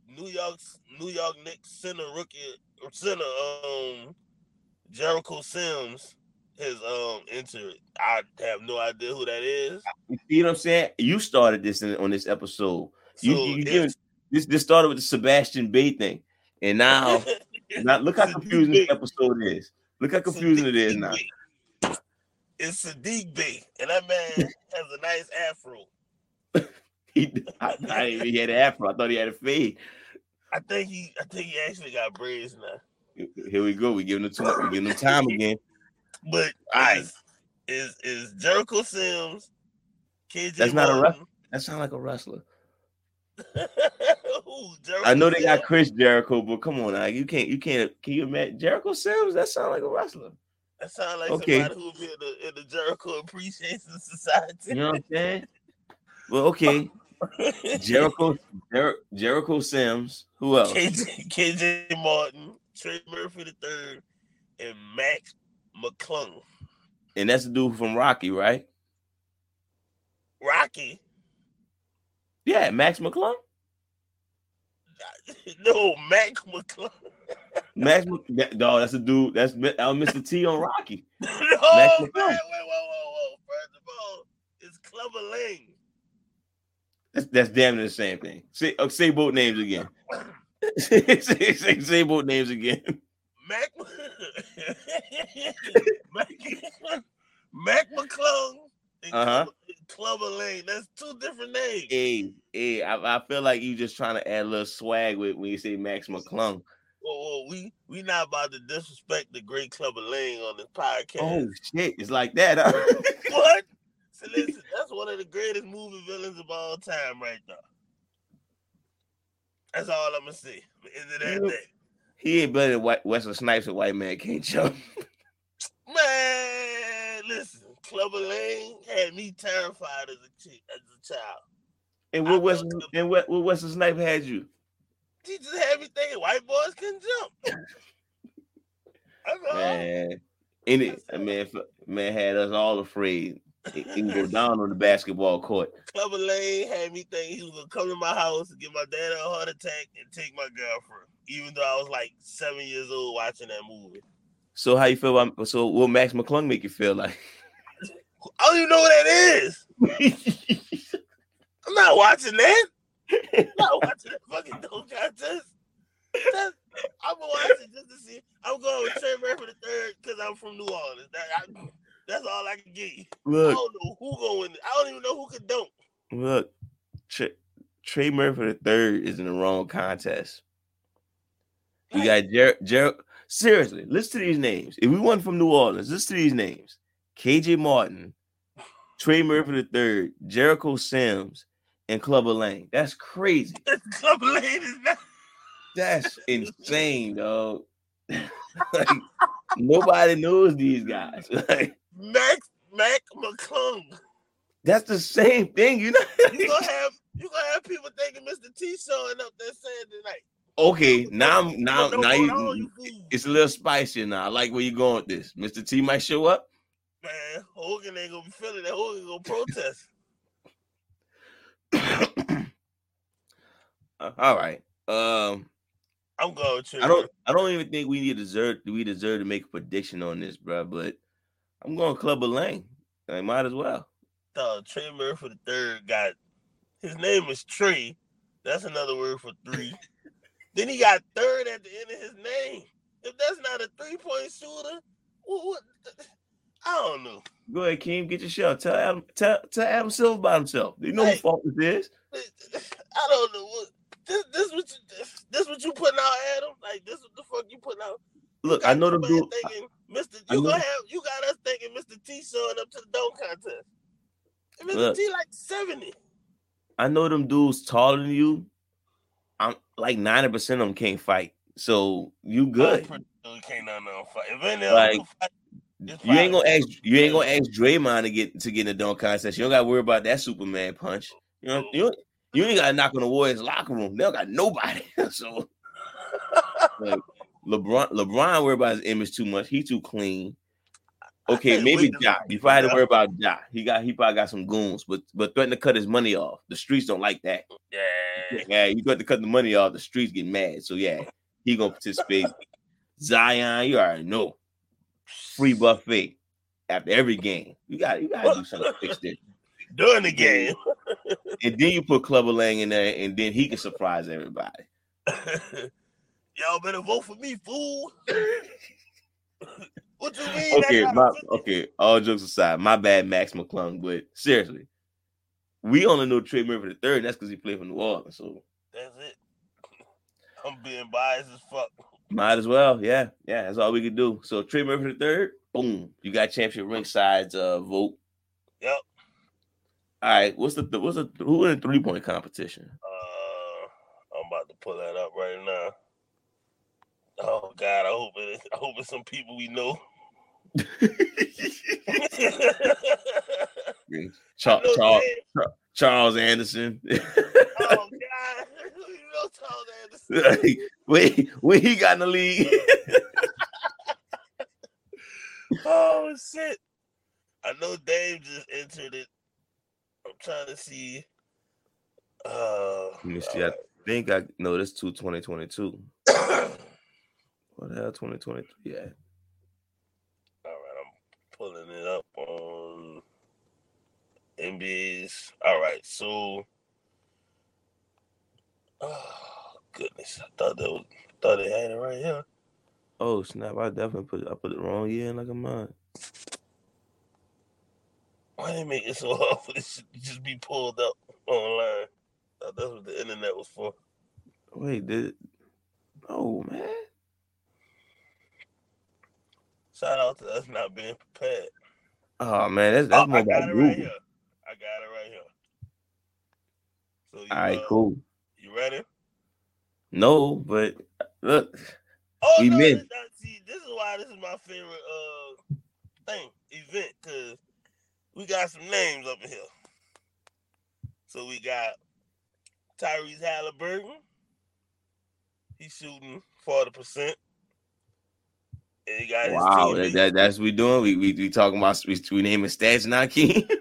New York's New York Knicks center rookie center um Jericho Sims has um entered. I have no idea who that is.
You see what I'm saying? You started this in, on this episode. You,
So
you, you give, this this started with the Sebastian Bay thing, and now now look how confusing this episode is. Look how confusing it is now.
It's Saddiq Bey, and that man has a nice afro.
He, I, I didn't even he had an afro. I thought he had a fade.
I think he, I think he actually got braids now.
Here we go. We giving him too much. We giving him time again.
But
Aight.
is, is is Jericho Sims, KJ
That's not a
wrestler.
That sounds like a wrestler.
Who, Jericho
I know they got Chris Jericho, but come on, now you can't. You can't. Can you imagine Jericho Sims? That sounds like a wrestler.
That sounds like
Okay.
somebody who would be in the, in the Jericho Appreciation Society.
You know what I'm saying? Well, okay. Jericho, Jer- Jericho Sims. Who else?
KJ, KJ Martin, Trey Murphy the third, and Max McClung.
And that's the dude from Rocky, right?
Rocky.
Yeah, Max McClung.
No, Max McClung.
Max, that, dog, that's a dude. That's was Mr. T on Rocky.
no,
Max
man, wait, wait, whoa, whoa, whoa. First of all, it's Clubber Lang.
That's, that's damn near the same thing. Say, uh, say both names again. say, say, say both names again.
Mac, Mac, Mac McClung and
Uh-huh.
Clubber Lang. That's two different names.
Hey, hey, I, I feel like you just trying to add a little swag with when you say Max McClung.
Whoa, whoa, we we not about to disrespect the great Clubber Lang on this podcast.
Oh shit, it's like that. Huh?
What? So listen, that's one of the greatest movie villains of all time, right there. That's all I'm gonna say. Is it that day?
He ain't better than White, Wesley Snipes. A white man can't jump.
Man, listen, Clubber Lang had me terrified as a chi- as a child.
And what
know.
and what, what Wesley Snipes had you?
He just had me thinking white boys can jump.
Man, and it, man, man had us all afraid. He he can go down on the basketball court.
Clubber Lang had me think he was gonna come to my house and give my dad a heart attack and take my girlfriend, even though I was like seven years old watching that movie.
So how you feel about? So what Max McClung make you feel like?
I don't even know what that is. I'm not watching that. I'm not watching that fucking dunk contest. That's, I'm gonna watch it just to see. I'm going with Trey Murphy the third because I'm from New Orleans. That, I, that's all I can get. I
look,
don't know who going. I don't even know who could dunk.
look, Trey, Trey Murphy the third is in the wrong contest. You got Jer- Jer- Seriously, listen to these names. If we went from New Orleans, listen to these names: KJ Martin, Trey Murphy the third, Jericho Sims, and Clubber Lang. That's crazy.
Club Lane is not.
That's insane, dog. like, nobody knows these guys. Like,
Max Mac McClung.
that's the same thing, you know.
You gonna have you gonna have people thinking Mr. T showing up there Saturday night.
okay, now I'm now now
on,
you,
you
it's a little spicy now. I like where you're going with this. Mr. T might show up.
Man, Hogan ain't gonna be feeling that. Hogan gonna protest.
Uh, All right. Um,
I'm going to.
I don't I don't even think we need to deserve we deserve to make a prediction on this, bro. But I'm going Clubber Lang. I might as well.
Dog, Trey Murphy the third got his name is Trey. That's another word for three. then he got third at the end of his name. If that's not a three point shooter, what, what, I don't know.
Go ahead, Keem, get your show. Tell Adam, tell, tell Adam Silver about himself. Do you know
Hey.
whose fault this is?
I don't know what this this what you this, this what you putting out, Adam? Like this what the fuck you putting out? You
Look, I know the dude.
Thinking, Mr. You gonna have you got us thinking Mr. T showing up to the dunk contest. And Mr.
Look.
T like seventy.
I know them dudes taller than you. I'm like 90% of them can't fight. So you good.
Oh, can't none of them fight. If any
Like,
fight,
You ain't gonna ask you ain't gonna ask Draymond to get to get in the dunk contest. You don't gotta worry about that Superman punch. You know, you, you ain't gotta knock on the Warriors locker room. They don't got nobody. so like, LeBron, LeBron worry about his image too much. He too clean. Okay, maybe
wait to
Ja.
see
You probably had to worry about Ja. He got he probably got some goons, but but threatening to cut his money off. The streets don't like that.
Yeah.
Yeah, you got to cut the money off. The streets get mad. So yeah, he gonna participate. Zion, you already know. Free buffet after every game. You got you gotta do something to fix this.
During the game.
And then you put Clubber Lang in there, and then he can surprise everybody.
Y'all better vote for me, fool. what you mean?
Okay, my, okay. All jokes aside, my bad, Max McClung. But seriously, we only know Trey Murphy the third. And that's because he played for New Orleans. So
That's it. I'm being biased as fuck.
might as well. Yeah, yeah. That's all we could do. So Trey Murphy the third. Boom. You got championship ringside's uh, vote.
Yep.
All right. What's the what's the who in three point competition?
Uh, I'm about to pull that up right now. Oh God, I hope it. I hope it's some people we know.
Char-
know
Char- Charles Anderson.
Oh God, you know Charles Anderson.
wait, wait, he got in the league.
Oh shit! I know Dave just entered it. I'm trying to see. Uh,
Let me see. I think I know this to 2022.
alright.
What the hell, 2023? Yeah.
All right, I'm pulling it up on NBA's. All right, so oh goodness, I thought that was thought they had it right here.
Oh snap! I definitely put I put the wrong year in like a month.
Why they make it so hard for this to just be pulled up online? That's what the internet was for.
Wait, did oh man.
Shout out to us not being prepared.
Oh man, that's that's
Oh,
more
I
about
got it
Google.
right here. I got it right here. So you,
All right,
uh,
cool.
You ready?
No, but look,
Oh
We
no!
missed.
This, uh, see, this is why this is my favorite uh thing event because we got some names up in here. So we got Tyrese Halliburton. He's shooting forty percent. And he got his
wow, that, that that's what we doing. We we, we talking about we, we naming stats now, King.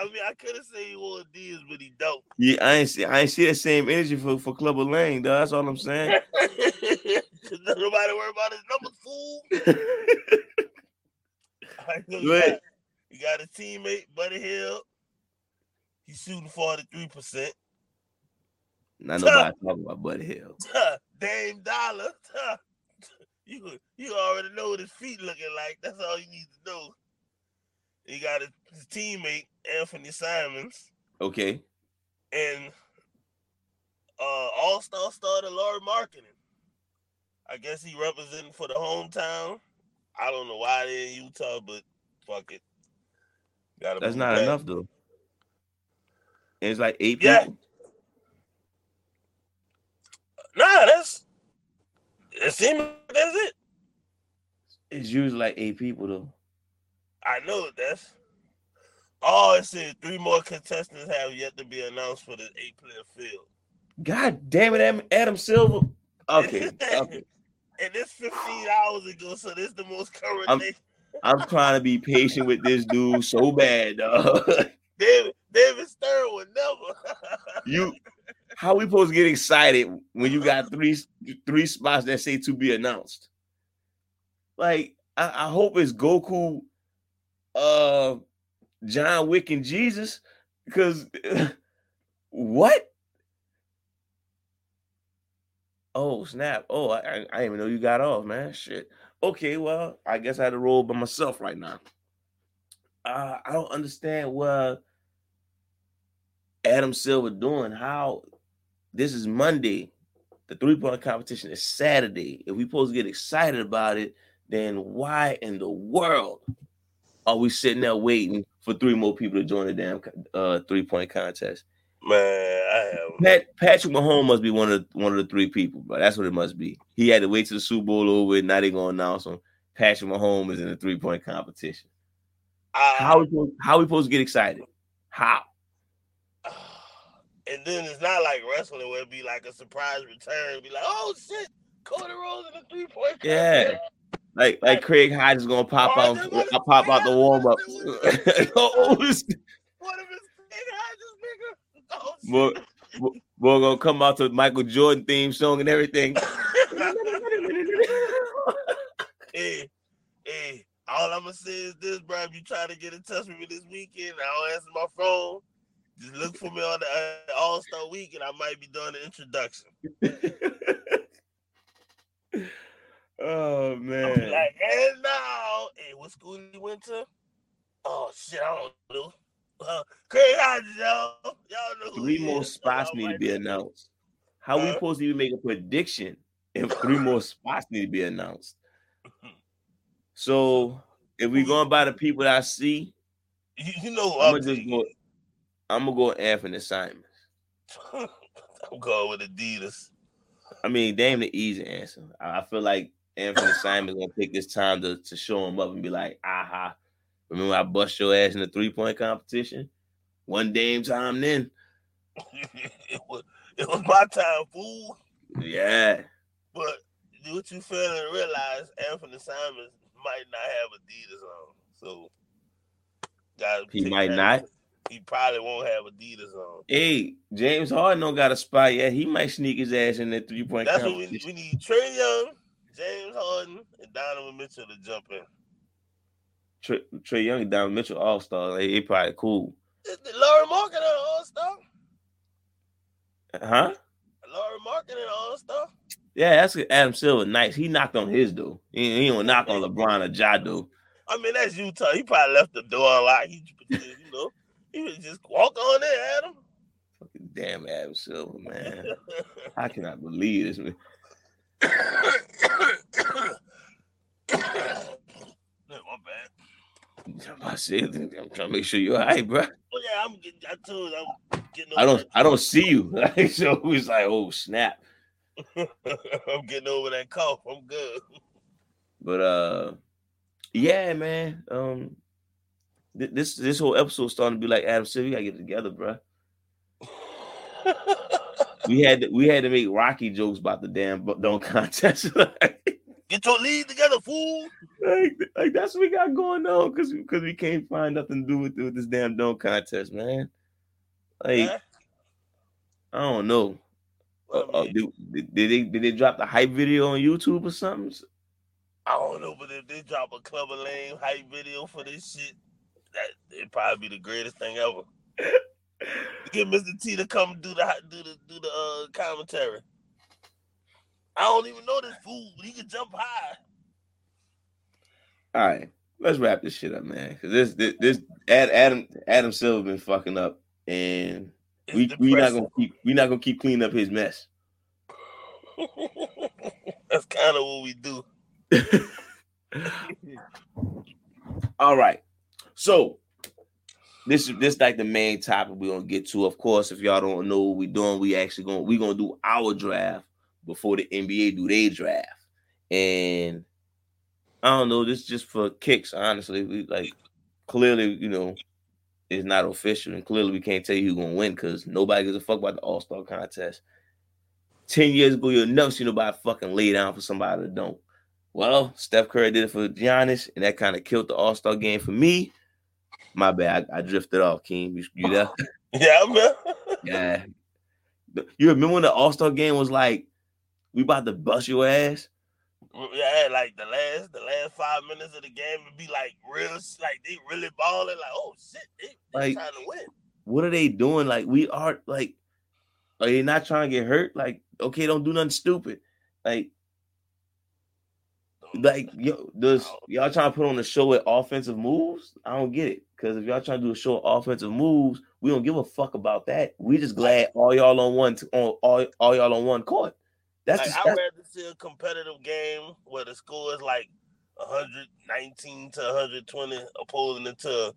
I mean, I could have said he wore Adidas, but he don't.
yeah, I ain't see I ain't see that same energy for for Clubber Lang, though. That's all I'm saying.
Nobody worry about his number, fool. Right, so you, got, you got a teammate, Buddy Hield. He's shooting 43%.
Not nobody talking about Buddy Hield.
Dame Dollar. you, you already know what his feet looking like. That's all you need to know. You got his, teammate, Anthony Simons.
Okay.
and uh All Star starter Lauri Markkanen. I guess he representing for the hometown. I don't know why they're in Utah, but fuck it. Gotta
That's not
back.
enough though. And it's like eight
Yeah.
people.
Nah, that's it seems that's it.
It's usually like eight people though.
I know that's oh it says three more contestants have yet to be announced for the eight player field.
God damn it, Adam, Adam Silver. Okay, okay.
And this 15 hours ago, so this is the most current
I'm-
day.
I'm trying to be patient with this dude so bad, dog.
David David Stern would never.
you, how we supposed to get excited when you got three three spots that say to be announced? Like, I, I hope it's Goku, uh, John Wick, and Jesus, because what? Oh snap! Oh, I, I, didn't even know you got off, man. Shit. Okay, well, I guess I had to roll by myself right now. Uh, I don't understand what Adam Silver doing. How this is Monday, the three point competition is Saturday. If we supposed to get excited about it, then why in the world are we sitting there waiting for three more people to join the damn uh, three point contest?
Man, I have.
Pat, Patrick Mahomes must be one of the, one of the three people, but that's what it must be. He had to wait till the Super Bowl over. Now they gonna announce him. Patrick Mahomes is in the three point competition.
I,
How we how we supposed to get excited? How?
And then it's not like wrestling where it'd be like a surprise return. Be like, oh shit, Cody Rhodes in the three point.
Yeah. Like like Craig Hodges gonna pop
Oh,
out
if-
pop out the warm up. this
What if it's Craig Hodges, nigga? Oh, shit.
boy, boy gonna come out to Michael Jordan theme song and everything.
hey, hey, all I'm gonna say is this, bro. If you try to get in touch with me this weekend, I don't answer my phone. Just look for me on the uh, All Star Week, and I might be doing the introduction.
oh
I'll be
man.
like, and now, hey, what school you went to? Oh shit, I don't know. Uh, Craig Hodges, y'all. Y'all know
Three more spots need to be announced. How we
Huh?
supposed to even make a prediction if three more spots need to be announced? So if we're going by the people that I see,
You, you know
I'm gonna just go. I'm gonna go Anthony Simons.
I'm going with Adidas.
I mean, damn the easy answer. I feel like Anthony Simons gonna take this time to, to show him up and be like, aha, remember I bust your ass in the three point competition? One damn time then.
it, was, it was my time, fool.
Yeah.
But what you fail to realize, Anthony Simons might not have Adidas on. So,
He might not.
He probably won't have Adidas on.
Hey, James Harden don't got a spot yet. He might sneak his ass in that three point
That's what we, we need. Trae Young, James Harden, and Donovan Mitchell to jump in.
Trey, Trae Young and Donovan Mitchell all star. They, they probably cool.
Lauri Markkanen All Star?
Huh?
Lauri Markkanen All Star?
Yeah, that's Adam Silver. Nice. He knocked on his door. He, he don't knock on LeBron or Ja though.
I mean, that's Utah. He probably left the door unlocked. He, you know, he would just walk on in, Adam.
Fucking damn Adam Silver, man. I cannot believe this. Man.
No, my bad.
I said, I'm trying to make sure you're all right, bro.
Oh yeah, I'm getting. I told you, I'm getting.
I don't, I don't see you. so it's like, oh snap.
I'm getting over that cough. I'm good.
But uh, yeah, man. Um, th- this this whole episode starting to be like Adam Silver. We gotta get together, bro. We had to, we had to make Rocky jokes about the damn don't contest.
Get your lead together, fool.
like, like, that's what we got going on because because we can't find nothing to do with, with this damn don't contest, man. Like
Huh?
I don't know. Uh,
I,
uh,
mean,
did, did they did they drop the hype video on YouTube or something?
I don't know, but if they drop a Clubber Lang hype video for this shit, that it'd probably be the greatest thing ever. Get Mr. T to come do the do the do the uh, commentary. I don't even know this fool, but he can jump high.
All right, let's wrap this shit up, man. Because this this, this Adam Adam Silver been fucking up, and
It's
we we not gonna keep we not gonna keep cleaning up his mess.
That's kind of what we do.
All right, so this is this like the main topic we're gonna get to. Of course, if y'all don't know what we're doing, we actually gonna we gonna do our draft before the NBA do their draft, and I don't know. This is just for kicks, honestly. We like clearly, you know, it's not official, and clearly we can't tell you who's gonna win because nobody gives a fuck about the All Star contest. Ten years ago, you'll never see nobody fucking lay down for somebody that don't. Well, Steph Curry did it for Giannis, and that kind of killed the All Star game for me. My bad, I, I drifted off. King, you, you there?
Yeah, man.
yeah. You remember when the All Star game was like, we about to bust your ass?
Yeah, like the last the last five minutes of the game would be like real, like they really balling. Like, oh shit, they, they
Like-
trying to win.
What are they doing? Like, we are like, are they not trying to get hurt? Like, okay, don't do nothing stupid. Like, like yo, does y'all trying to put on the show with offensive moves? I don't get it. Because if y'all trying to do a show of offensive moves, we don't give a fuck about that. We just glad all y'all on one t- on all, all y'all on one court. That's
Like,
just
I'd rather see a competitive game where the score is like 119 to 120, opposing it to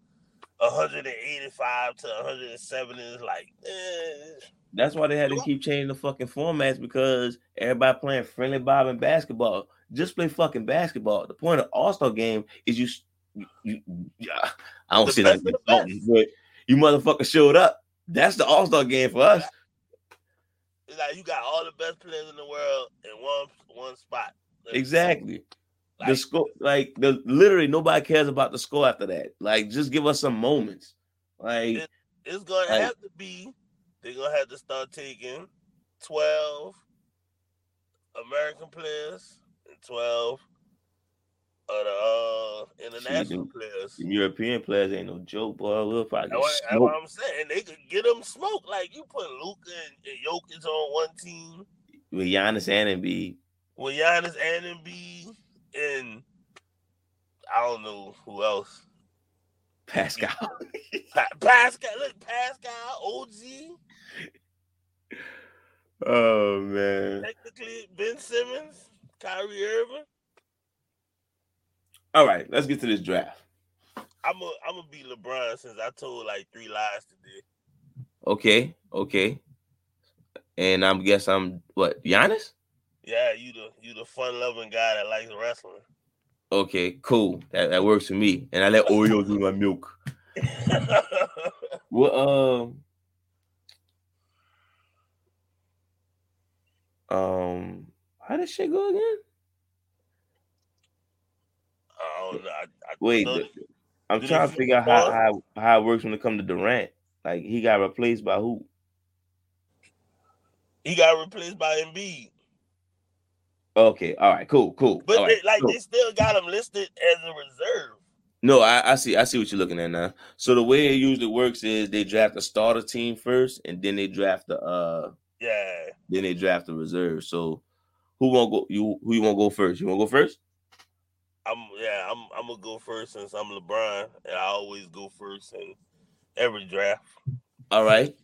185 to 170. It's like, eh.
That's why they had to keep changing the fucking formats because everybody playing friendly bob and basketball. Just play fucking basketball. The point of All Star game is you, you, you yeah, uh, I don't
The
see that, but you motherfucker showed up. That's the All Star game for us.
It's like you got all the best players in the world in one one spot.
Exactly.
Like,
the score, like the literally nobody cares about the score after that. Like, just give us some moments. Like,
It- it's gonna
Like-
have to be. They're gonna have to start taking twelve American players and twelve of the uh, international players.
the European players ain't no joke, boy. Probably
That's
get
what, that's what I'm saying. They could get them smoked. Like you put Luka and, and Jokic on one team
with Giannis and Embiid.
with Giannis and Embiid and I don't know who else.
Pascal.
Pa- Pascal, look, Pascal, OG,
oh man.
technically Ben Simmons, Kyrie Irving.
All right, let's get to this draft.
I'm a I'm gonna be LeBron since I told like three lies today.
Okay, okay. And I'm guess I'm what Giannis?
Yeah, you the you the fun loving guy that likes wrestling.
Okay, cool. That that works for me. And I let Oreos do my milk. What um um how does shit go again?
I. I, I
Wait,
know
the- I'm
do they
trying to figure out how, how how it works when it comes to Durant. Like he got replaced by who?
he got replaced by Embiid,
Okay, all right, cool, cool.
but
all
they,
right,
like
cool.
they still got him listed as a reserve.
No, I, I see. I see what you're looking at now. So the way it usually works is they draft a starter team first, and then they draft the uh,
Yeah,
then they draft the reserve. So who won't go? You who you want to go first? You want to go first?
I'm yeah I'm I'm gonna go first since I'm LeBron and I always go first in every draft.
All right,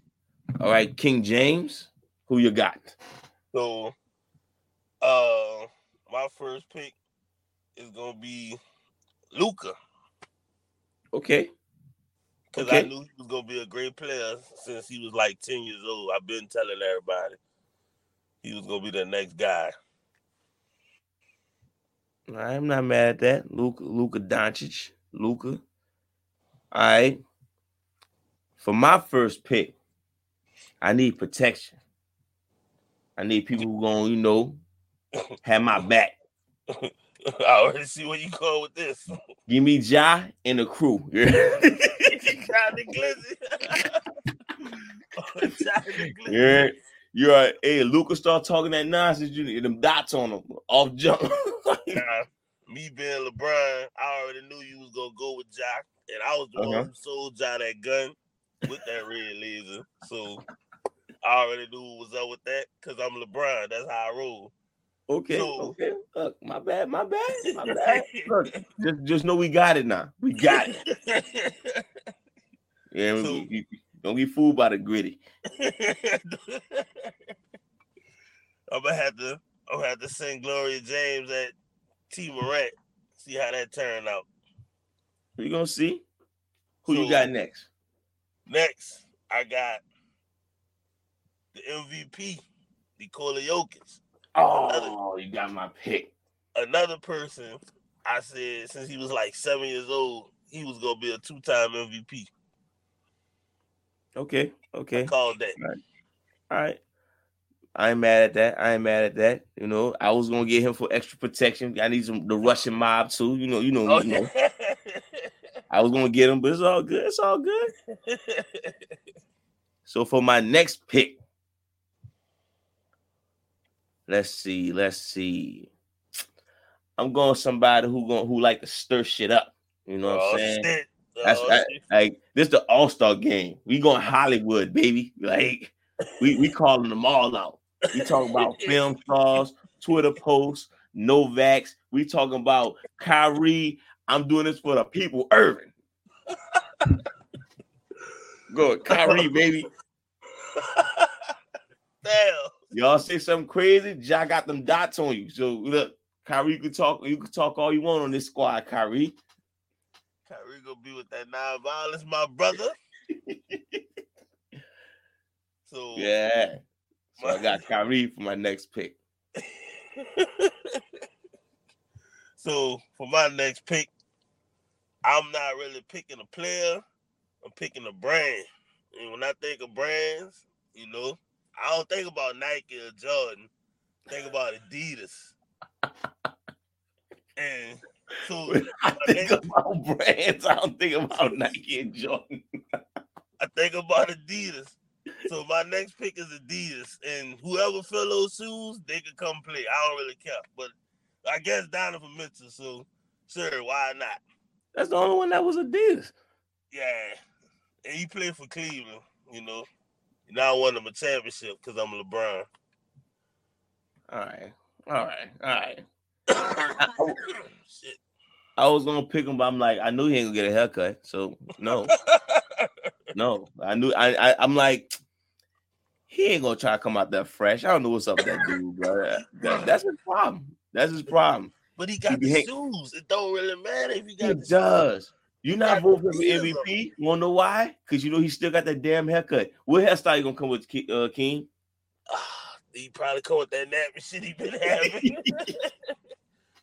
all right. King James, who you got?
So, uh, my first pick is gonna be Luka
Okay,
because I knew he was gonna be a great player since he was like ten years old. I've been telling everybody he was gonna be the next guy.
I'm not mad at that. Luka, Luka Doncic, Luka. All right. For my first pick, I need protection. I need people who going, to, you know, have my back.
I already see where you going with this.
Give me Ja and the crew.
Glizzy.
Yeah. You're right. Hey, Luka start talking that nonsense. You need them dots on them off jump.
Nah, me being LeBron, I already knew you was gonna go with Jock, and I was the
Uh-huh.
one who sold Jock that gun with that red laser. So I already knew what was up with that because I'm LeBron. That's how I roll.
okay,
So-
okay. Look, my bad, my bad, my bad. Look, just, just know we got it now. We got it. Yeah,
So-
we- we- don't get fooled by the gritty.
I'm gonna have to. I'm gonna have to send Gloria James at T Morant. See how that turned out.
We gonna see who you got next.
Next, I got the MVP, Nikola Jokic.
Oh, you got my pick.
Another person I said since he was like seven years old, he was gonna be a two-time MVP.
Okay, okay,
I called that.
all right. I ain't mad at that. I ain't mad at that. You know, I was gonna get him for extra protection. I need some the Russian mob too. You know, you know,
Oh,
you know. Oh, I was gonna get him, but it's all good. It's all good. So for my next pick, let's see, let's see. I'm going somebody who going who like to stir shit up. You know what
oh,
I'm saying?
shit.
That's like this the All Star game. We going Hollywood, baby. Like we we calling them all out. We talking about film stars, Twitter posts, Novaks. We talking about Kyrie. I'm doing this for the people. Irving. Good, Kyrie, baby.
Damn.
Y'all say something crazy, Ja got them dots on you. So look, Kyrie, you can talk, you can talk all you want on this squad, Kyrie.
Gonna be with that non-violence, my brother. so
Yeah. So I got Kyrie for my next pick.
so for my next pick, I'm not really picking a player. I'm picking a brand. And when I think of brands, you know, I I don't think about Nike or Jordan. Think about Adidas. and so
I think about brands. I don't think about Nike and Jordan.
I think about Adidas. So my next pick is Adidas, and whoever fill those shoes, they can come play. I don't really care, but I guess Donovan Mitchell. So sure, why not?
That's the only one that was Adidas.
Yeah, and he played for Cleveland. You know, now I won him a championship because I'm LeBron.
All right, all right, all right. I, I was gonna pick him, but I'm like, I knew he ain't gonna get a haircut, so no, no. I knew I, I I'm like, he ain't gonna try to come out that fresh. I don't know what's up with that dude, bro. That, that's his problem. That's his problem.
But he got he the shoes. It don't really matter if he got.
It does. You not voting for MVP? You wanna know why? Because you know he still got that damn haircut. What hairstyle you gonna come with, uh, King?
he probably come with that nappy shit he been having.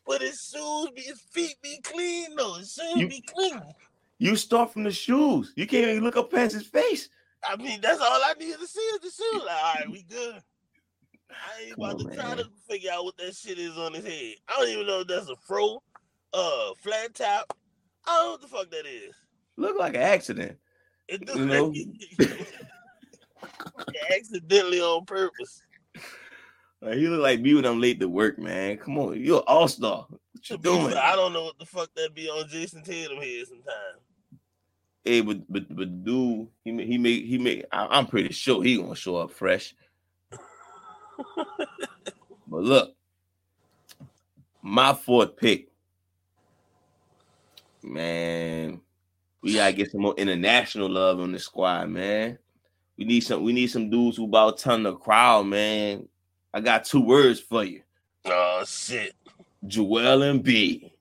but his shoes, be, his feet be clean though. His shoes you, be clean.
You start from the shoes. You can't even look up past his face.
I mean, that's all I need to see is the shoes. Like, all right, we good. I ain't about on, to try man. to figure out what that shit is on his head. I don't even know if that's a fro, uh, flat top. I don't know what the fuck that is.
Look like an accident. It do you
know? accidentally on purpose.
Like, he look like me when I'm late to work, man. Come on, you're an all star. What you doing?
I don't know what the fuck that be on Jayson Tatum here sometimes.
Hey, but but but dude, he he make he make. I, am pretty sure he gonna show up fresh. but look, my fourth pick, man. We gotta get some more international love on the squad, man. We need some. We need some dudes who about turn the crowd, man. I got two words for you.
Oh shit.
Joel Embiid.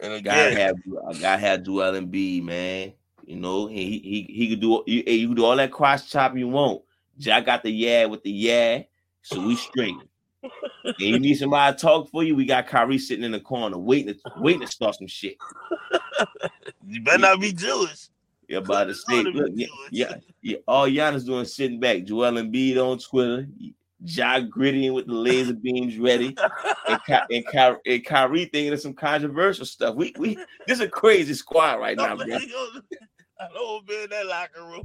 And again, gotta have I gotta have Joel Embiid, man. You know, he he he could do you, you can do all that cross chop you want. Jack got the yeah with the yeah, so we straight. and you need somebody to talk for you. We got Kyrie sitting in the corner waiting to waiting to start some shit.
you better not be Jewish.
Yeah, by the state. Look, yeah, yeah, yeah. All Giannis doing sitting back. Joel Embiid on Twitter. Jock grittying with the laser beams ready, and, Ky- and, Ky- and Kyrie thinking of some controversial stuff. We we this is a crazy squad right now, bro.
I don't be in that locker room.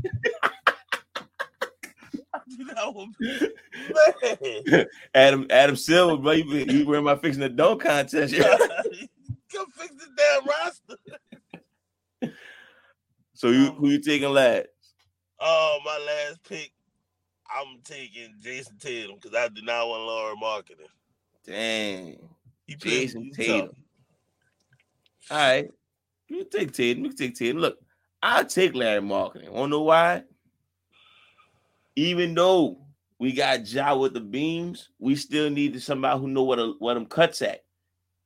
Adam Adam Silver, bro, you, you wearing my fixing the dunk contest.
Come fix the damn roster.
So you um, who you taking last?
Oh, my last pick, I'm taking Jayson Tatum because I do not want Lauri Markkanen.
Dang. He Jayson Tatum. All right. You take Tatum. You take Tatum. Look, I'll take Larry Markkanen. Wanna know why? Even though we got Ja with the beams, we still needed somebody who know what a, what them cuts at.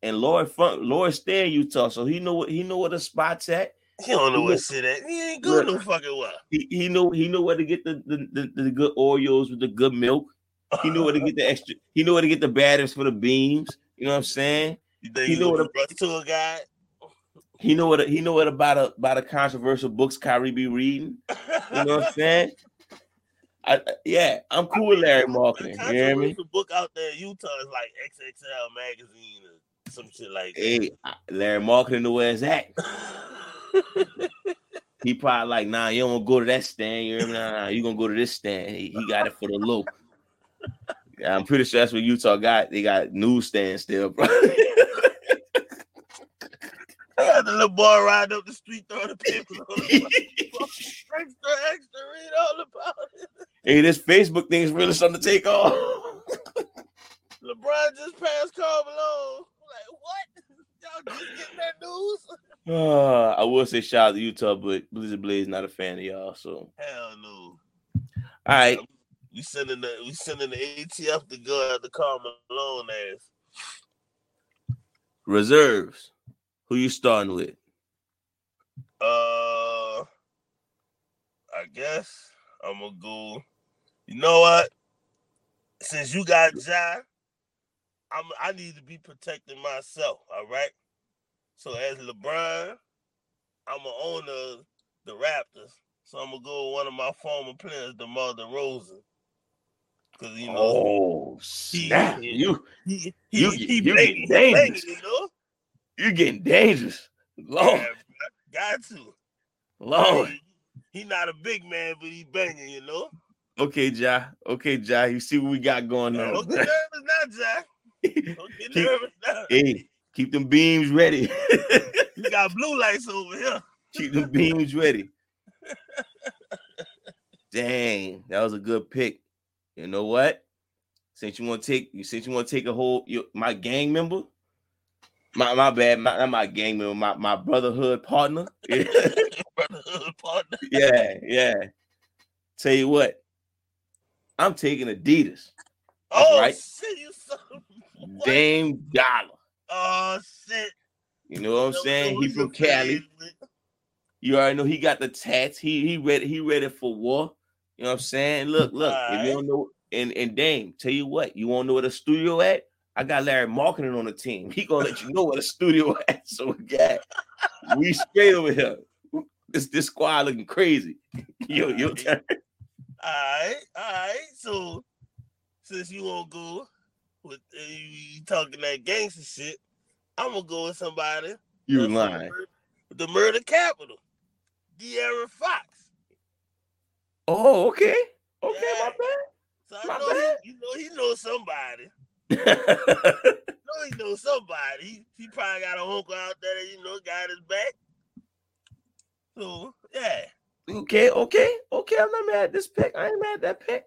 And Lord Funk, Lord stay in Utah, so he know what he know what the spots at.
He don't know what shit at. He ain't good no fucking well.
He, he know he know where to get the, the, the, the good Oreos with the good milk. He know where to get the extra. He know where to get the batters for the beams. You know what I'm saying?
You he know what a to a guy.
He know what he know what about a about a controversial books Kyrie be reading. You know what I'm saying? I, yeah, I'm cool with Larry Markkanen. You hear me?
The book out there in Utah is like XXL magazine or some shit like that.
Hey, Larry Markkanen know where it's at. he probably like, nah, you don't go to that stand. You nah, nah, you gonna go to this stand. He, he got it for the look. Yeah, I'm pretty sure that's what Utah got. They got newsstand still, bro.
I had the little boy ride up the street throwing the paper. extra, extra, read all about it.
Hey, this Facebook thing is really starting to take off.
LeBron just passed Karl Malone. Like, what? Y'all just getting that news?
Uh, I will say shout out to Utah, but Blizzard Blaze not a fan of y'all. So
hell no.
All right.
We sending the we sending the ATF to go at the Karl Malone ass.
Reserves. Who you starting with?
Uh I guess I'm gonna go. You know what? Since you got Ja, I'm I need to be protecting myself, all right? So as LeBron, I'm a owner of the Raptors. So I'm gonna go with one of my former players, DeMar DeRozan. Cause you know,
Oh snap!
he-
you
he,
you
he,
you
banging,
get
he
dangerous.
you know.
you getting dangerous. Lord,
Yeah, got to.
Lord.
He, he not a big man, but he banging, you know.
Okay, Ja. Okay, Ja. You see what we got going on.
don't get nervous now, Jack. Don't get nervous now.
hey, keep them beams ready.
We got blue lights over here.
keep them beams ready. Dang, that was a good pick. You know what? Since you want to take you since you want to take a whole your, my gang member, my my bad, my, not my gang member, my, my brotherhood partner. Yeah,
Brotherhood partner.
yeah, yeah. Tell you what, I'm taking Adidas.
Oh
right.
shit, you.
Dame Dollar.
Oh shit.
You know what I'm saying? He from Cali. You already know he got the tats. He he ready. He ready for war. You know what I'm saying? Look, look. If you don't know, and and Dame, tell you what, you want to know where the studio at? I got Larry Markkanen on the team. He gonna let you know where the studio at. So yeah, we straight over here. This this squad looking crazy. Yo, your turn.
All right, all right. So since you won't go with uh, you, you talking that gangster shit, I'm gonna go with somebody.
You
that's
lying?
The murder, the murder capital, De'Aaron Fox.
Oh, okay, okay,
Yeah. So I
My
know
bad.
he, you know he knows somebody.
my
know he knows somebody. He, he probably got a uncle out there that you know got his back. So yeah,
Okay, okay, okay. I'm not mad at this pick. I ain't mad at that pick.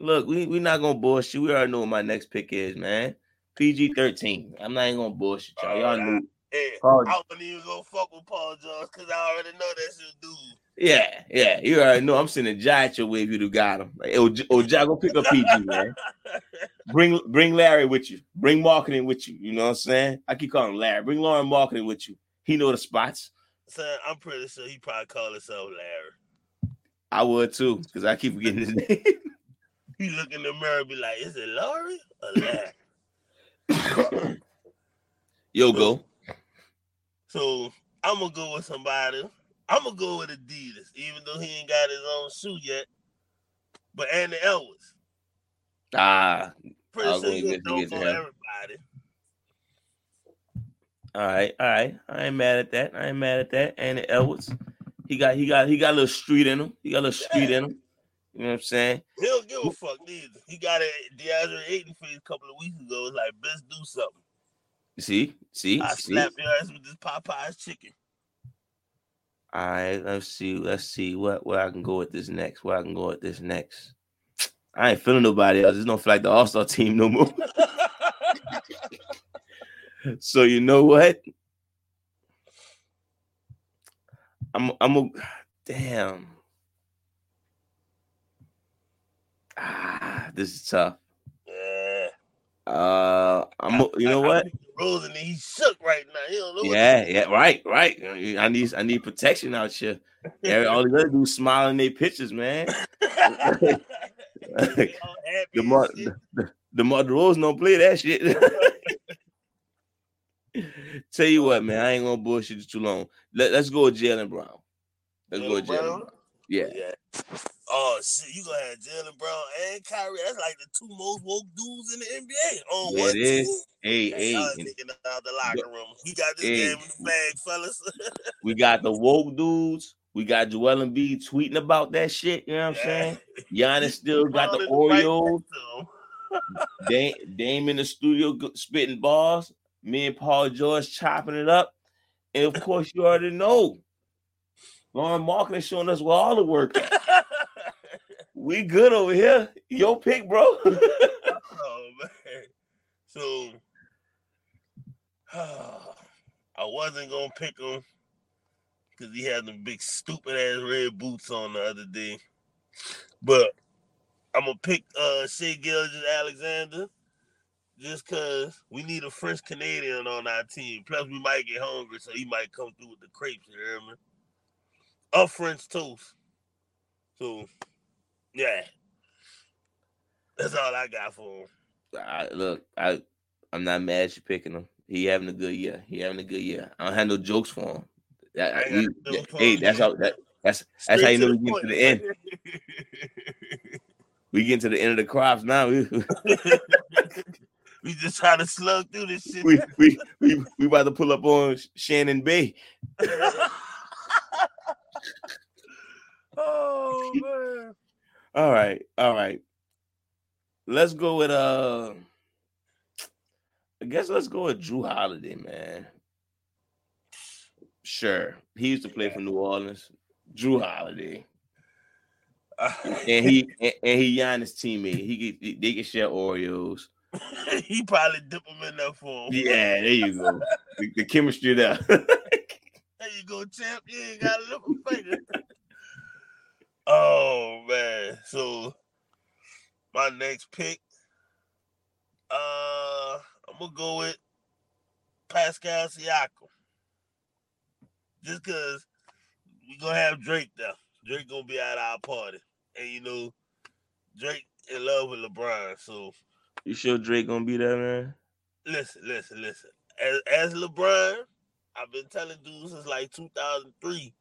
Look, we we not gonna bullshit. We already know what my next pick is, man. PG thirteen. I'm not even gonna bullshit y'all. Y'all
hey,
Paul-
I wouldn't even go fuck with Paul George because I already know that's your dude.
Yeah, yeah. You already know. I'm sending Jai at your way if you'd have got him. Like, oh, oh, Jai, go pick up PG, man. Bring bring Larry with you. Bring Markkanen with you. You know what I'm saying? I keep calling him Larry. Bring Lauri Markkanen with you. He know the spots.
Son, I'm pretty sure he probably call himself Larry.
I would too, because I keep forgetting his name.
He look in the mirror and be like, is it Laurie or Larry?
Yo, go.
so I'm gonna go with somebody. I'm gonna go with Adidas, even though he ain't got his own shoe yet. But Andy Edwards,
Ah,
pretty
I'll
sure
go
he'll
get to
dope
to
everybody.
all right, all right. I ain't mad at that. I ain't mad at that. Ant Edwards, he got he got he got a little street in him. He got a little street in him. You know what I'm saying?
He don't give a fuck neither. He got a DeAndre Ayton for a couple of weeks ago. It's like, bitch, do something.
See, see,
I
see.
slap your ass with this Popeye's chicken.
All right, let's see. Let's see what where I can go with this next. Where I can go with this next. I ain't feeling nobody else. It's don't feel like the All Star team no more. so you know what? I'm I'm a damn. Ah, this is tough.
yeah.
Uh, I'm a, you know
I- I
what?
Rose and he shook right now. He don't know
Yeah, yeah, right, right. I need I need protection out here. All do is smile in their pictures, man.
the, happy
The the, the Rose don't play that shit. Tell you what, man, I ain't gonna bullshit you too long. Let, let's go with Jaylen Brown. Let's go with
Jaylen
Jaylen
Brown?
Brown. Yeah.
Yeah. Oh shit, you gonna have Jaylen Brown and Kyrie. That's like the two most woke dudes in the NBA on oh,
Yeah,
one
it is. Hey,
Hey,
hey,
y'all
and
thinking out the locker room. He got this
Hey.
game in the bag, fellas.
we got the woke dudes. We got Joel Embiid tweeting about that shit. You know what I'm saying? Giannis still got the
Brown is right
Oreos.
next to him.
Dame, Dame in the studio spitting balls. Me and Paul George chopping it up. And of course, you already know. Lauri Markkanen showing us where all the work. We good over here. Yo pick, bro.
oh man. So I wasn't gonna pick him because he had them big stupid ass red boots on the other day. But I'm gonna pick uh Shai Gilgeous Alexander just cause we need a French Canadian on our team. Plus we might get hungry, so he might come through with the crepes, you hear me? A French toast. So yeah. That's all I got for him.
I, look, I I'm not mad at you picking him. He having a good year. He having a good year. I don't have no jokes for him. That-
I ain't
we-
got for
hey, that's how that That's that's how you know we get to the end. we get to the end of the crops now.
we just trying to slug through this shit.
We we we, we about to pull up on Saddiq Bey.
oh man.
All right, all right. Let's go with uh I guess let's go with Jrue Holiday, man. Sure. He used to play for New Orleans. Jrue Holiday. and he and, and he Giannis teammate. He get they can share Oreos.
he probably dip them in there for him.
Yeah, there you go. the, the chemistry there.
Go, champ. You ain't got a little finger. oh man. So my next pick. Uh I'm gonna go with Pascal Siakam. Just cause we gonna have Drake there. Drake gonna be at our party. And you know, Drake in love with LeBron. So
You sure Drake gonna be there, man?
listen, listen, listen. As as LeBron, I've been telling dudes since like 2003,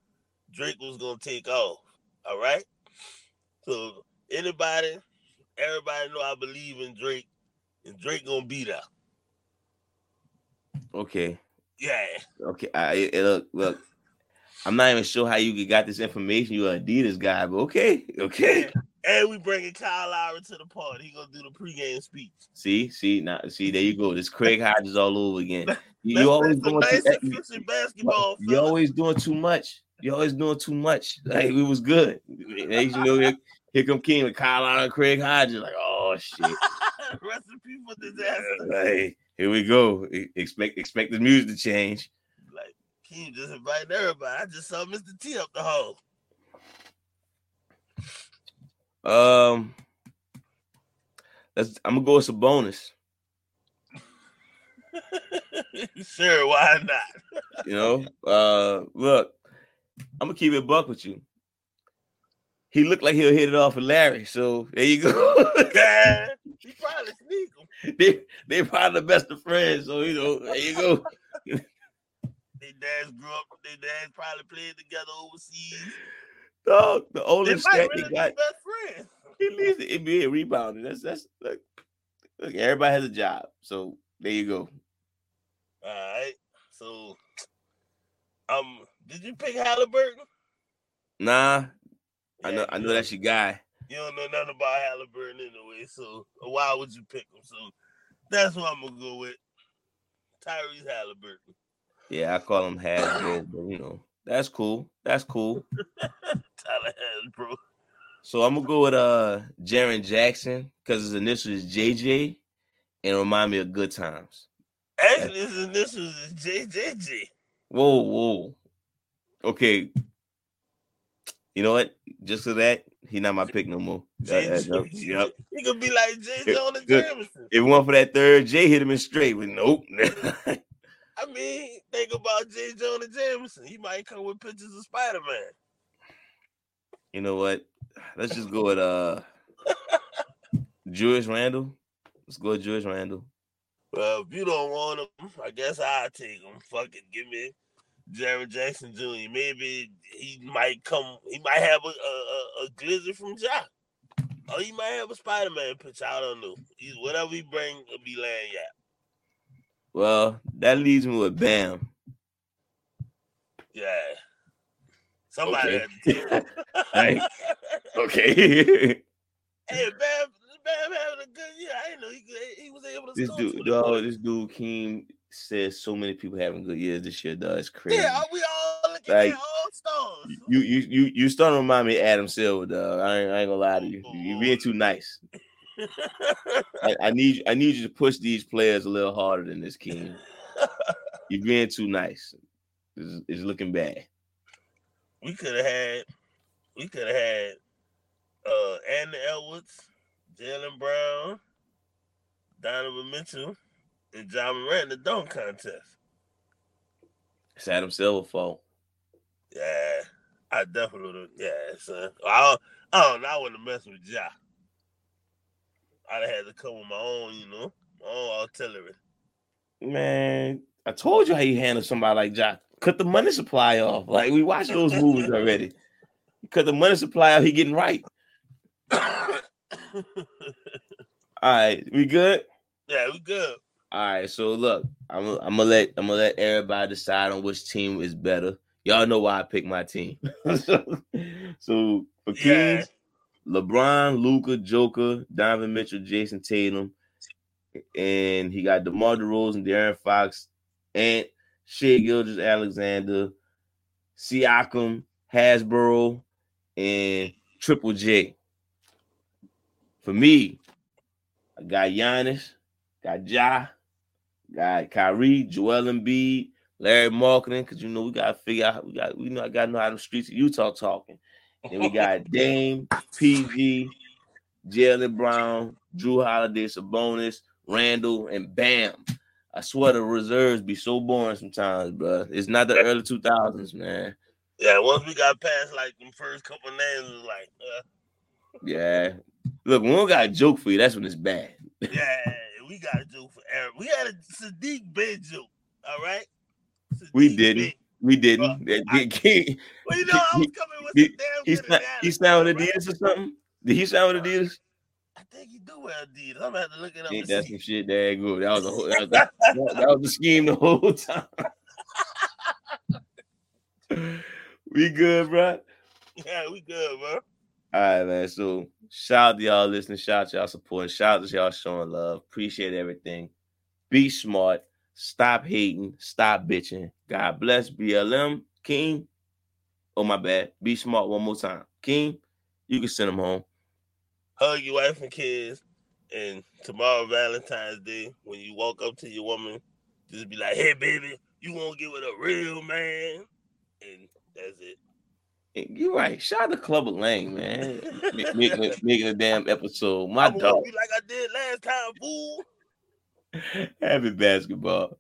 Drake was gonna take off. All right. So anybody, everybody know I believe in Drake, and Drake gonna be there.
Okay.
Yeah.
Okay. I look look. I'm not even sure how you got this information. You're an Adidas guy, but okay, okay.
And we bringing Kyle Lowry to the party. He gonna do the pregame speech.
See, see, now, see, there you go. This Craig Hodges all over again. You, you always doing too,
basketball.
you always doing too much. You always doing too much. Like we was good. You know, here, here come King with Kyle Lowry and Craig Hodges. Like, oh shit.
Recipe for disaster.
Like, here we go. Expect expect the music to change.
Like King just invited everybody. I just saw Mr. T up the hole.
Um, let's. I'm gonna go with Sabonis.
sure, why not?
You know, uh, look, I'm gonna keep it buck with you. He looked like he'll hit it off with Larry, so there you go.
He probably sneak him.
they they probably the best of friends, so you know, there you go.
Their dads grew up. They dads probably played together overseas.
Dog, the
might
stat
really
they got,
best friends.
he leads the NBA rebounding. That's that's look, look, everybody has a job, so there you go.
All right. So, um, did you pick Halliburton?
Nah, I know I know that's your guy.
You don't know nothing about Halliburton anyway, so why would you pick him? So that's what I'm gonna go with. Tyrese Halliburton.
Yeah, I call him Hasbro, but you know, that's cool. That's cool.
Tyler Hasbro.
So I'm gonna go with uh Jaren Jackson because his initials is JJ and remind me of good times.
Actually, his initials is JJJ.
Whoa, whoa. Okay. You know what? Just for that, he not my pick no more. Yep.
He could be like J. Jonah. Jameson.
If one for that third, Jay hit him in straight, but nope.
I mean, think about J. Jonah Jameson. He might come with pictures of Spider Man.
you know what? Let's just go with uh Julius Randle. Let's go with Julius Randle.
Well, if you don't want him, I guess I'll take him. Fuck it, give me Jaren Jackson Jr. Maybe he might come. He might have a a, a, glizzy from Jock. Or he might have a Spider Man picture. I don't know. He, whatever he bring, will be laying at.
Well, that leaves me with Bam.
Yeah. Somebody
Okay.
had to take.
Like, Okay.
Hey, Bam, Bam having a good year. I didn't know he he was able to
this dude, dog, this dude Keem says so many people having good years this year, dog. It's crazy.
Yeah, we all looking
Like,
at all stars.
You you you you starting to remind me of Adam Silver, dog. I ain't, I ain't gonna lie to you. You being oh, too nice. I, I need I need you to push these players a little harder than this, King. You're being too nice. It's, it's looking bad.
we could have had, we could have had, uh, Andy Edwards, Jaylen Brown, Donovan Mitchell, and Ja Morant in the dunk contest.
It's Adam Silver fault.
Yeah, I definitely. Yeah, son. I don't, I don't know. I wouldn't have messed with Ja. I'd have had to come with my own, you know, my own artillery.
Man, I told you how you handle somebody like Jock. Cut the money supply off. Like we watched those movies already. because the money supply he getting right. All right, we good?
Yeah, we good.
All right, so look, I'm I'm gonna let I'm gonna let everybody decide on which team is better. Y'all know why I picked my team. so, so for
Yeah.
Kings, LeBron, Luka, Joker, Donovan Mitchell, Jayson Tatum, and he got DeMar DeRozan, De'Aaron Fox, and Shai Gilgeous Alexander, Siakam, Hasbro, and Triple J. For me, I got Giannis, got Ja, got Kyrie, Joel Embiid, Larry Markkanen, because you know we gotta figure out we got we know I gotta know how the streets of Utah talking. Then we got Dame, PG, Jaylen Brown, Jrue Holiday, Sabonis, Randle, and Bam. I swear the reserves be so boring sometimes, bro. It's not the early 2000s, man.
Yeah, once we got past like the first couple names, it was like, uh,
Yeah. Look, when we don't got a joke for you, that's when it's bad.
yeah, we got a joke for Eric. We had a Saddiq Bey joke, all right?
We didn't.
Ben.
We didn't. That-
I-
he,
Well, you know, I was coming with
he-
some damn
he, he with? Adidas or something? Did he with Adidas?
I think he do wear Adidas. I'm gonna have to look it up.
Ain't that
see.
some shit that good? That was a whole, that, was, that, that was the scheme the whole time. we good, bro.
Yeah, we good, bro.
All right, man. So shout out to y'all listening. Shout out to y'all supporting. Shout out to y'all showing love. Appreciate everything. Be smart. Stop hating. Stop bitching. God bless BLM. King. Oh, my bad. Be smart one more time. King, you can send them home.
Hug your wife and kids. And tomorrow, Valentine's Day, when you walk up to your woman, just be like, "Hey, baby, you want to get with a real man?" And that's it.
You're right. Shout out to Clubber Lang, man. Ma- making, a- making a damn episode. My dog.
like I did last time, fool.
Happy basketball.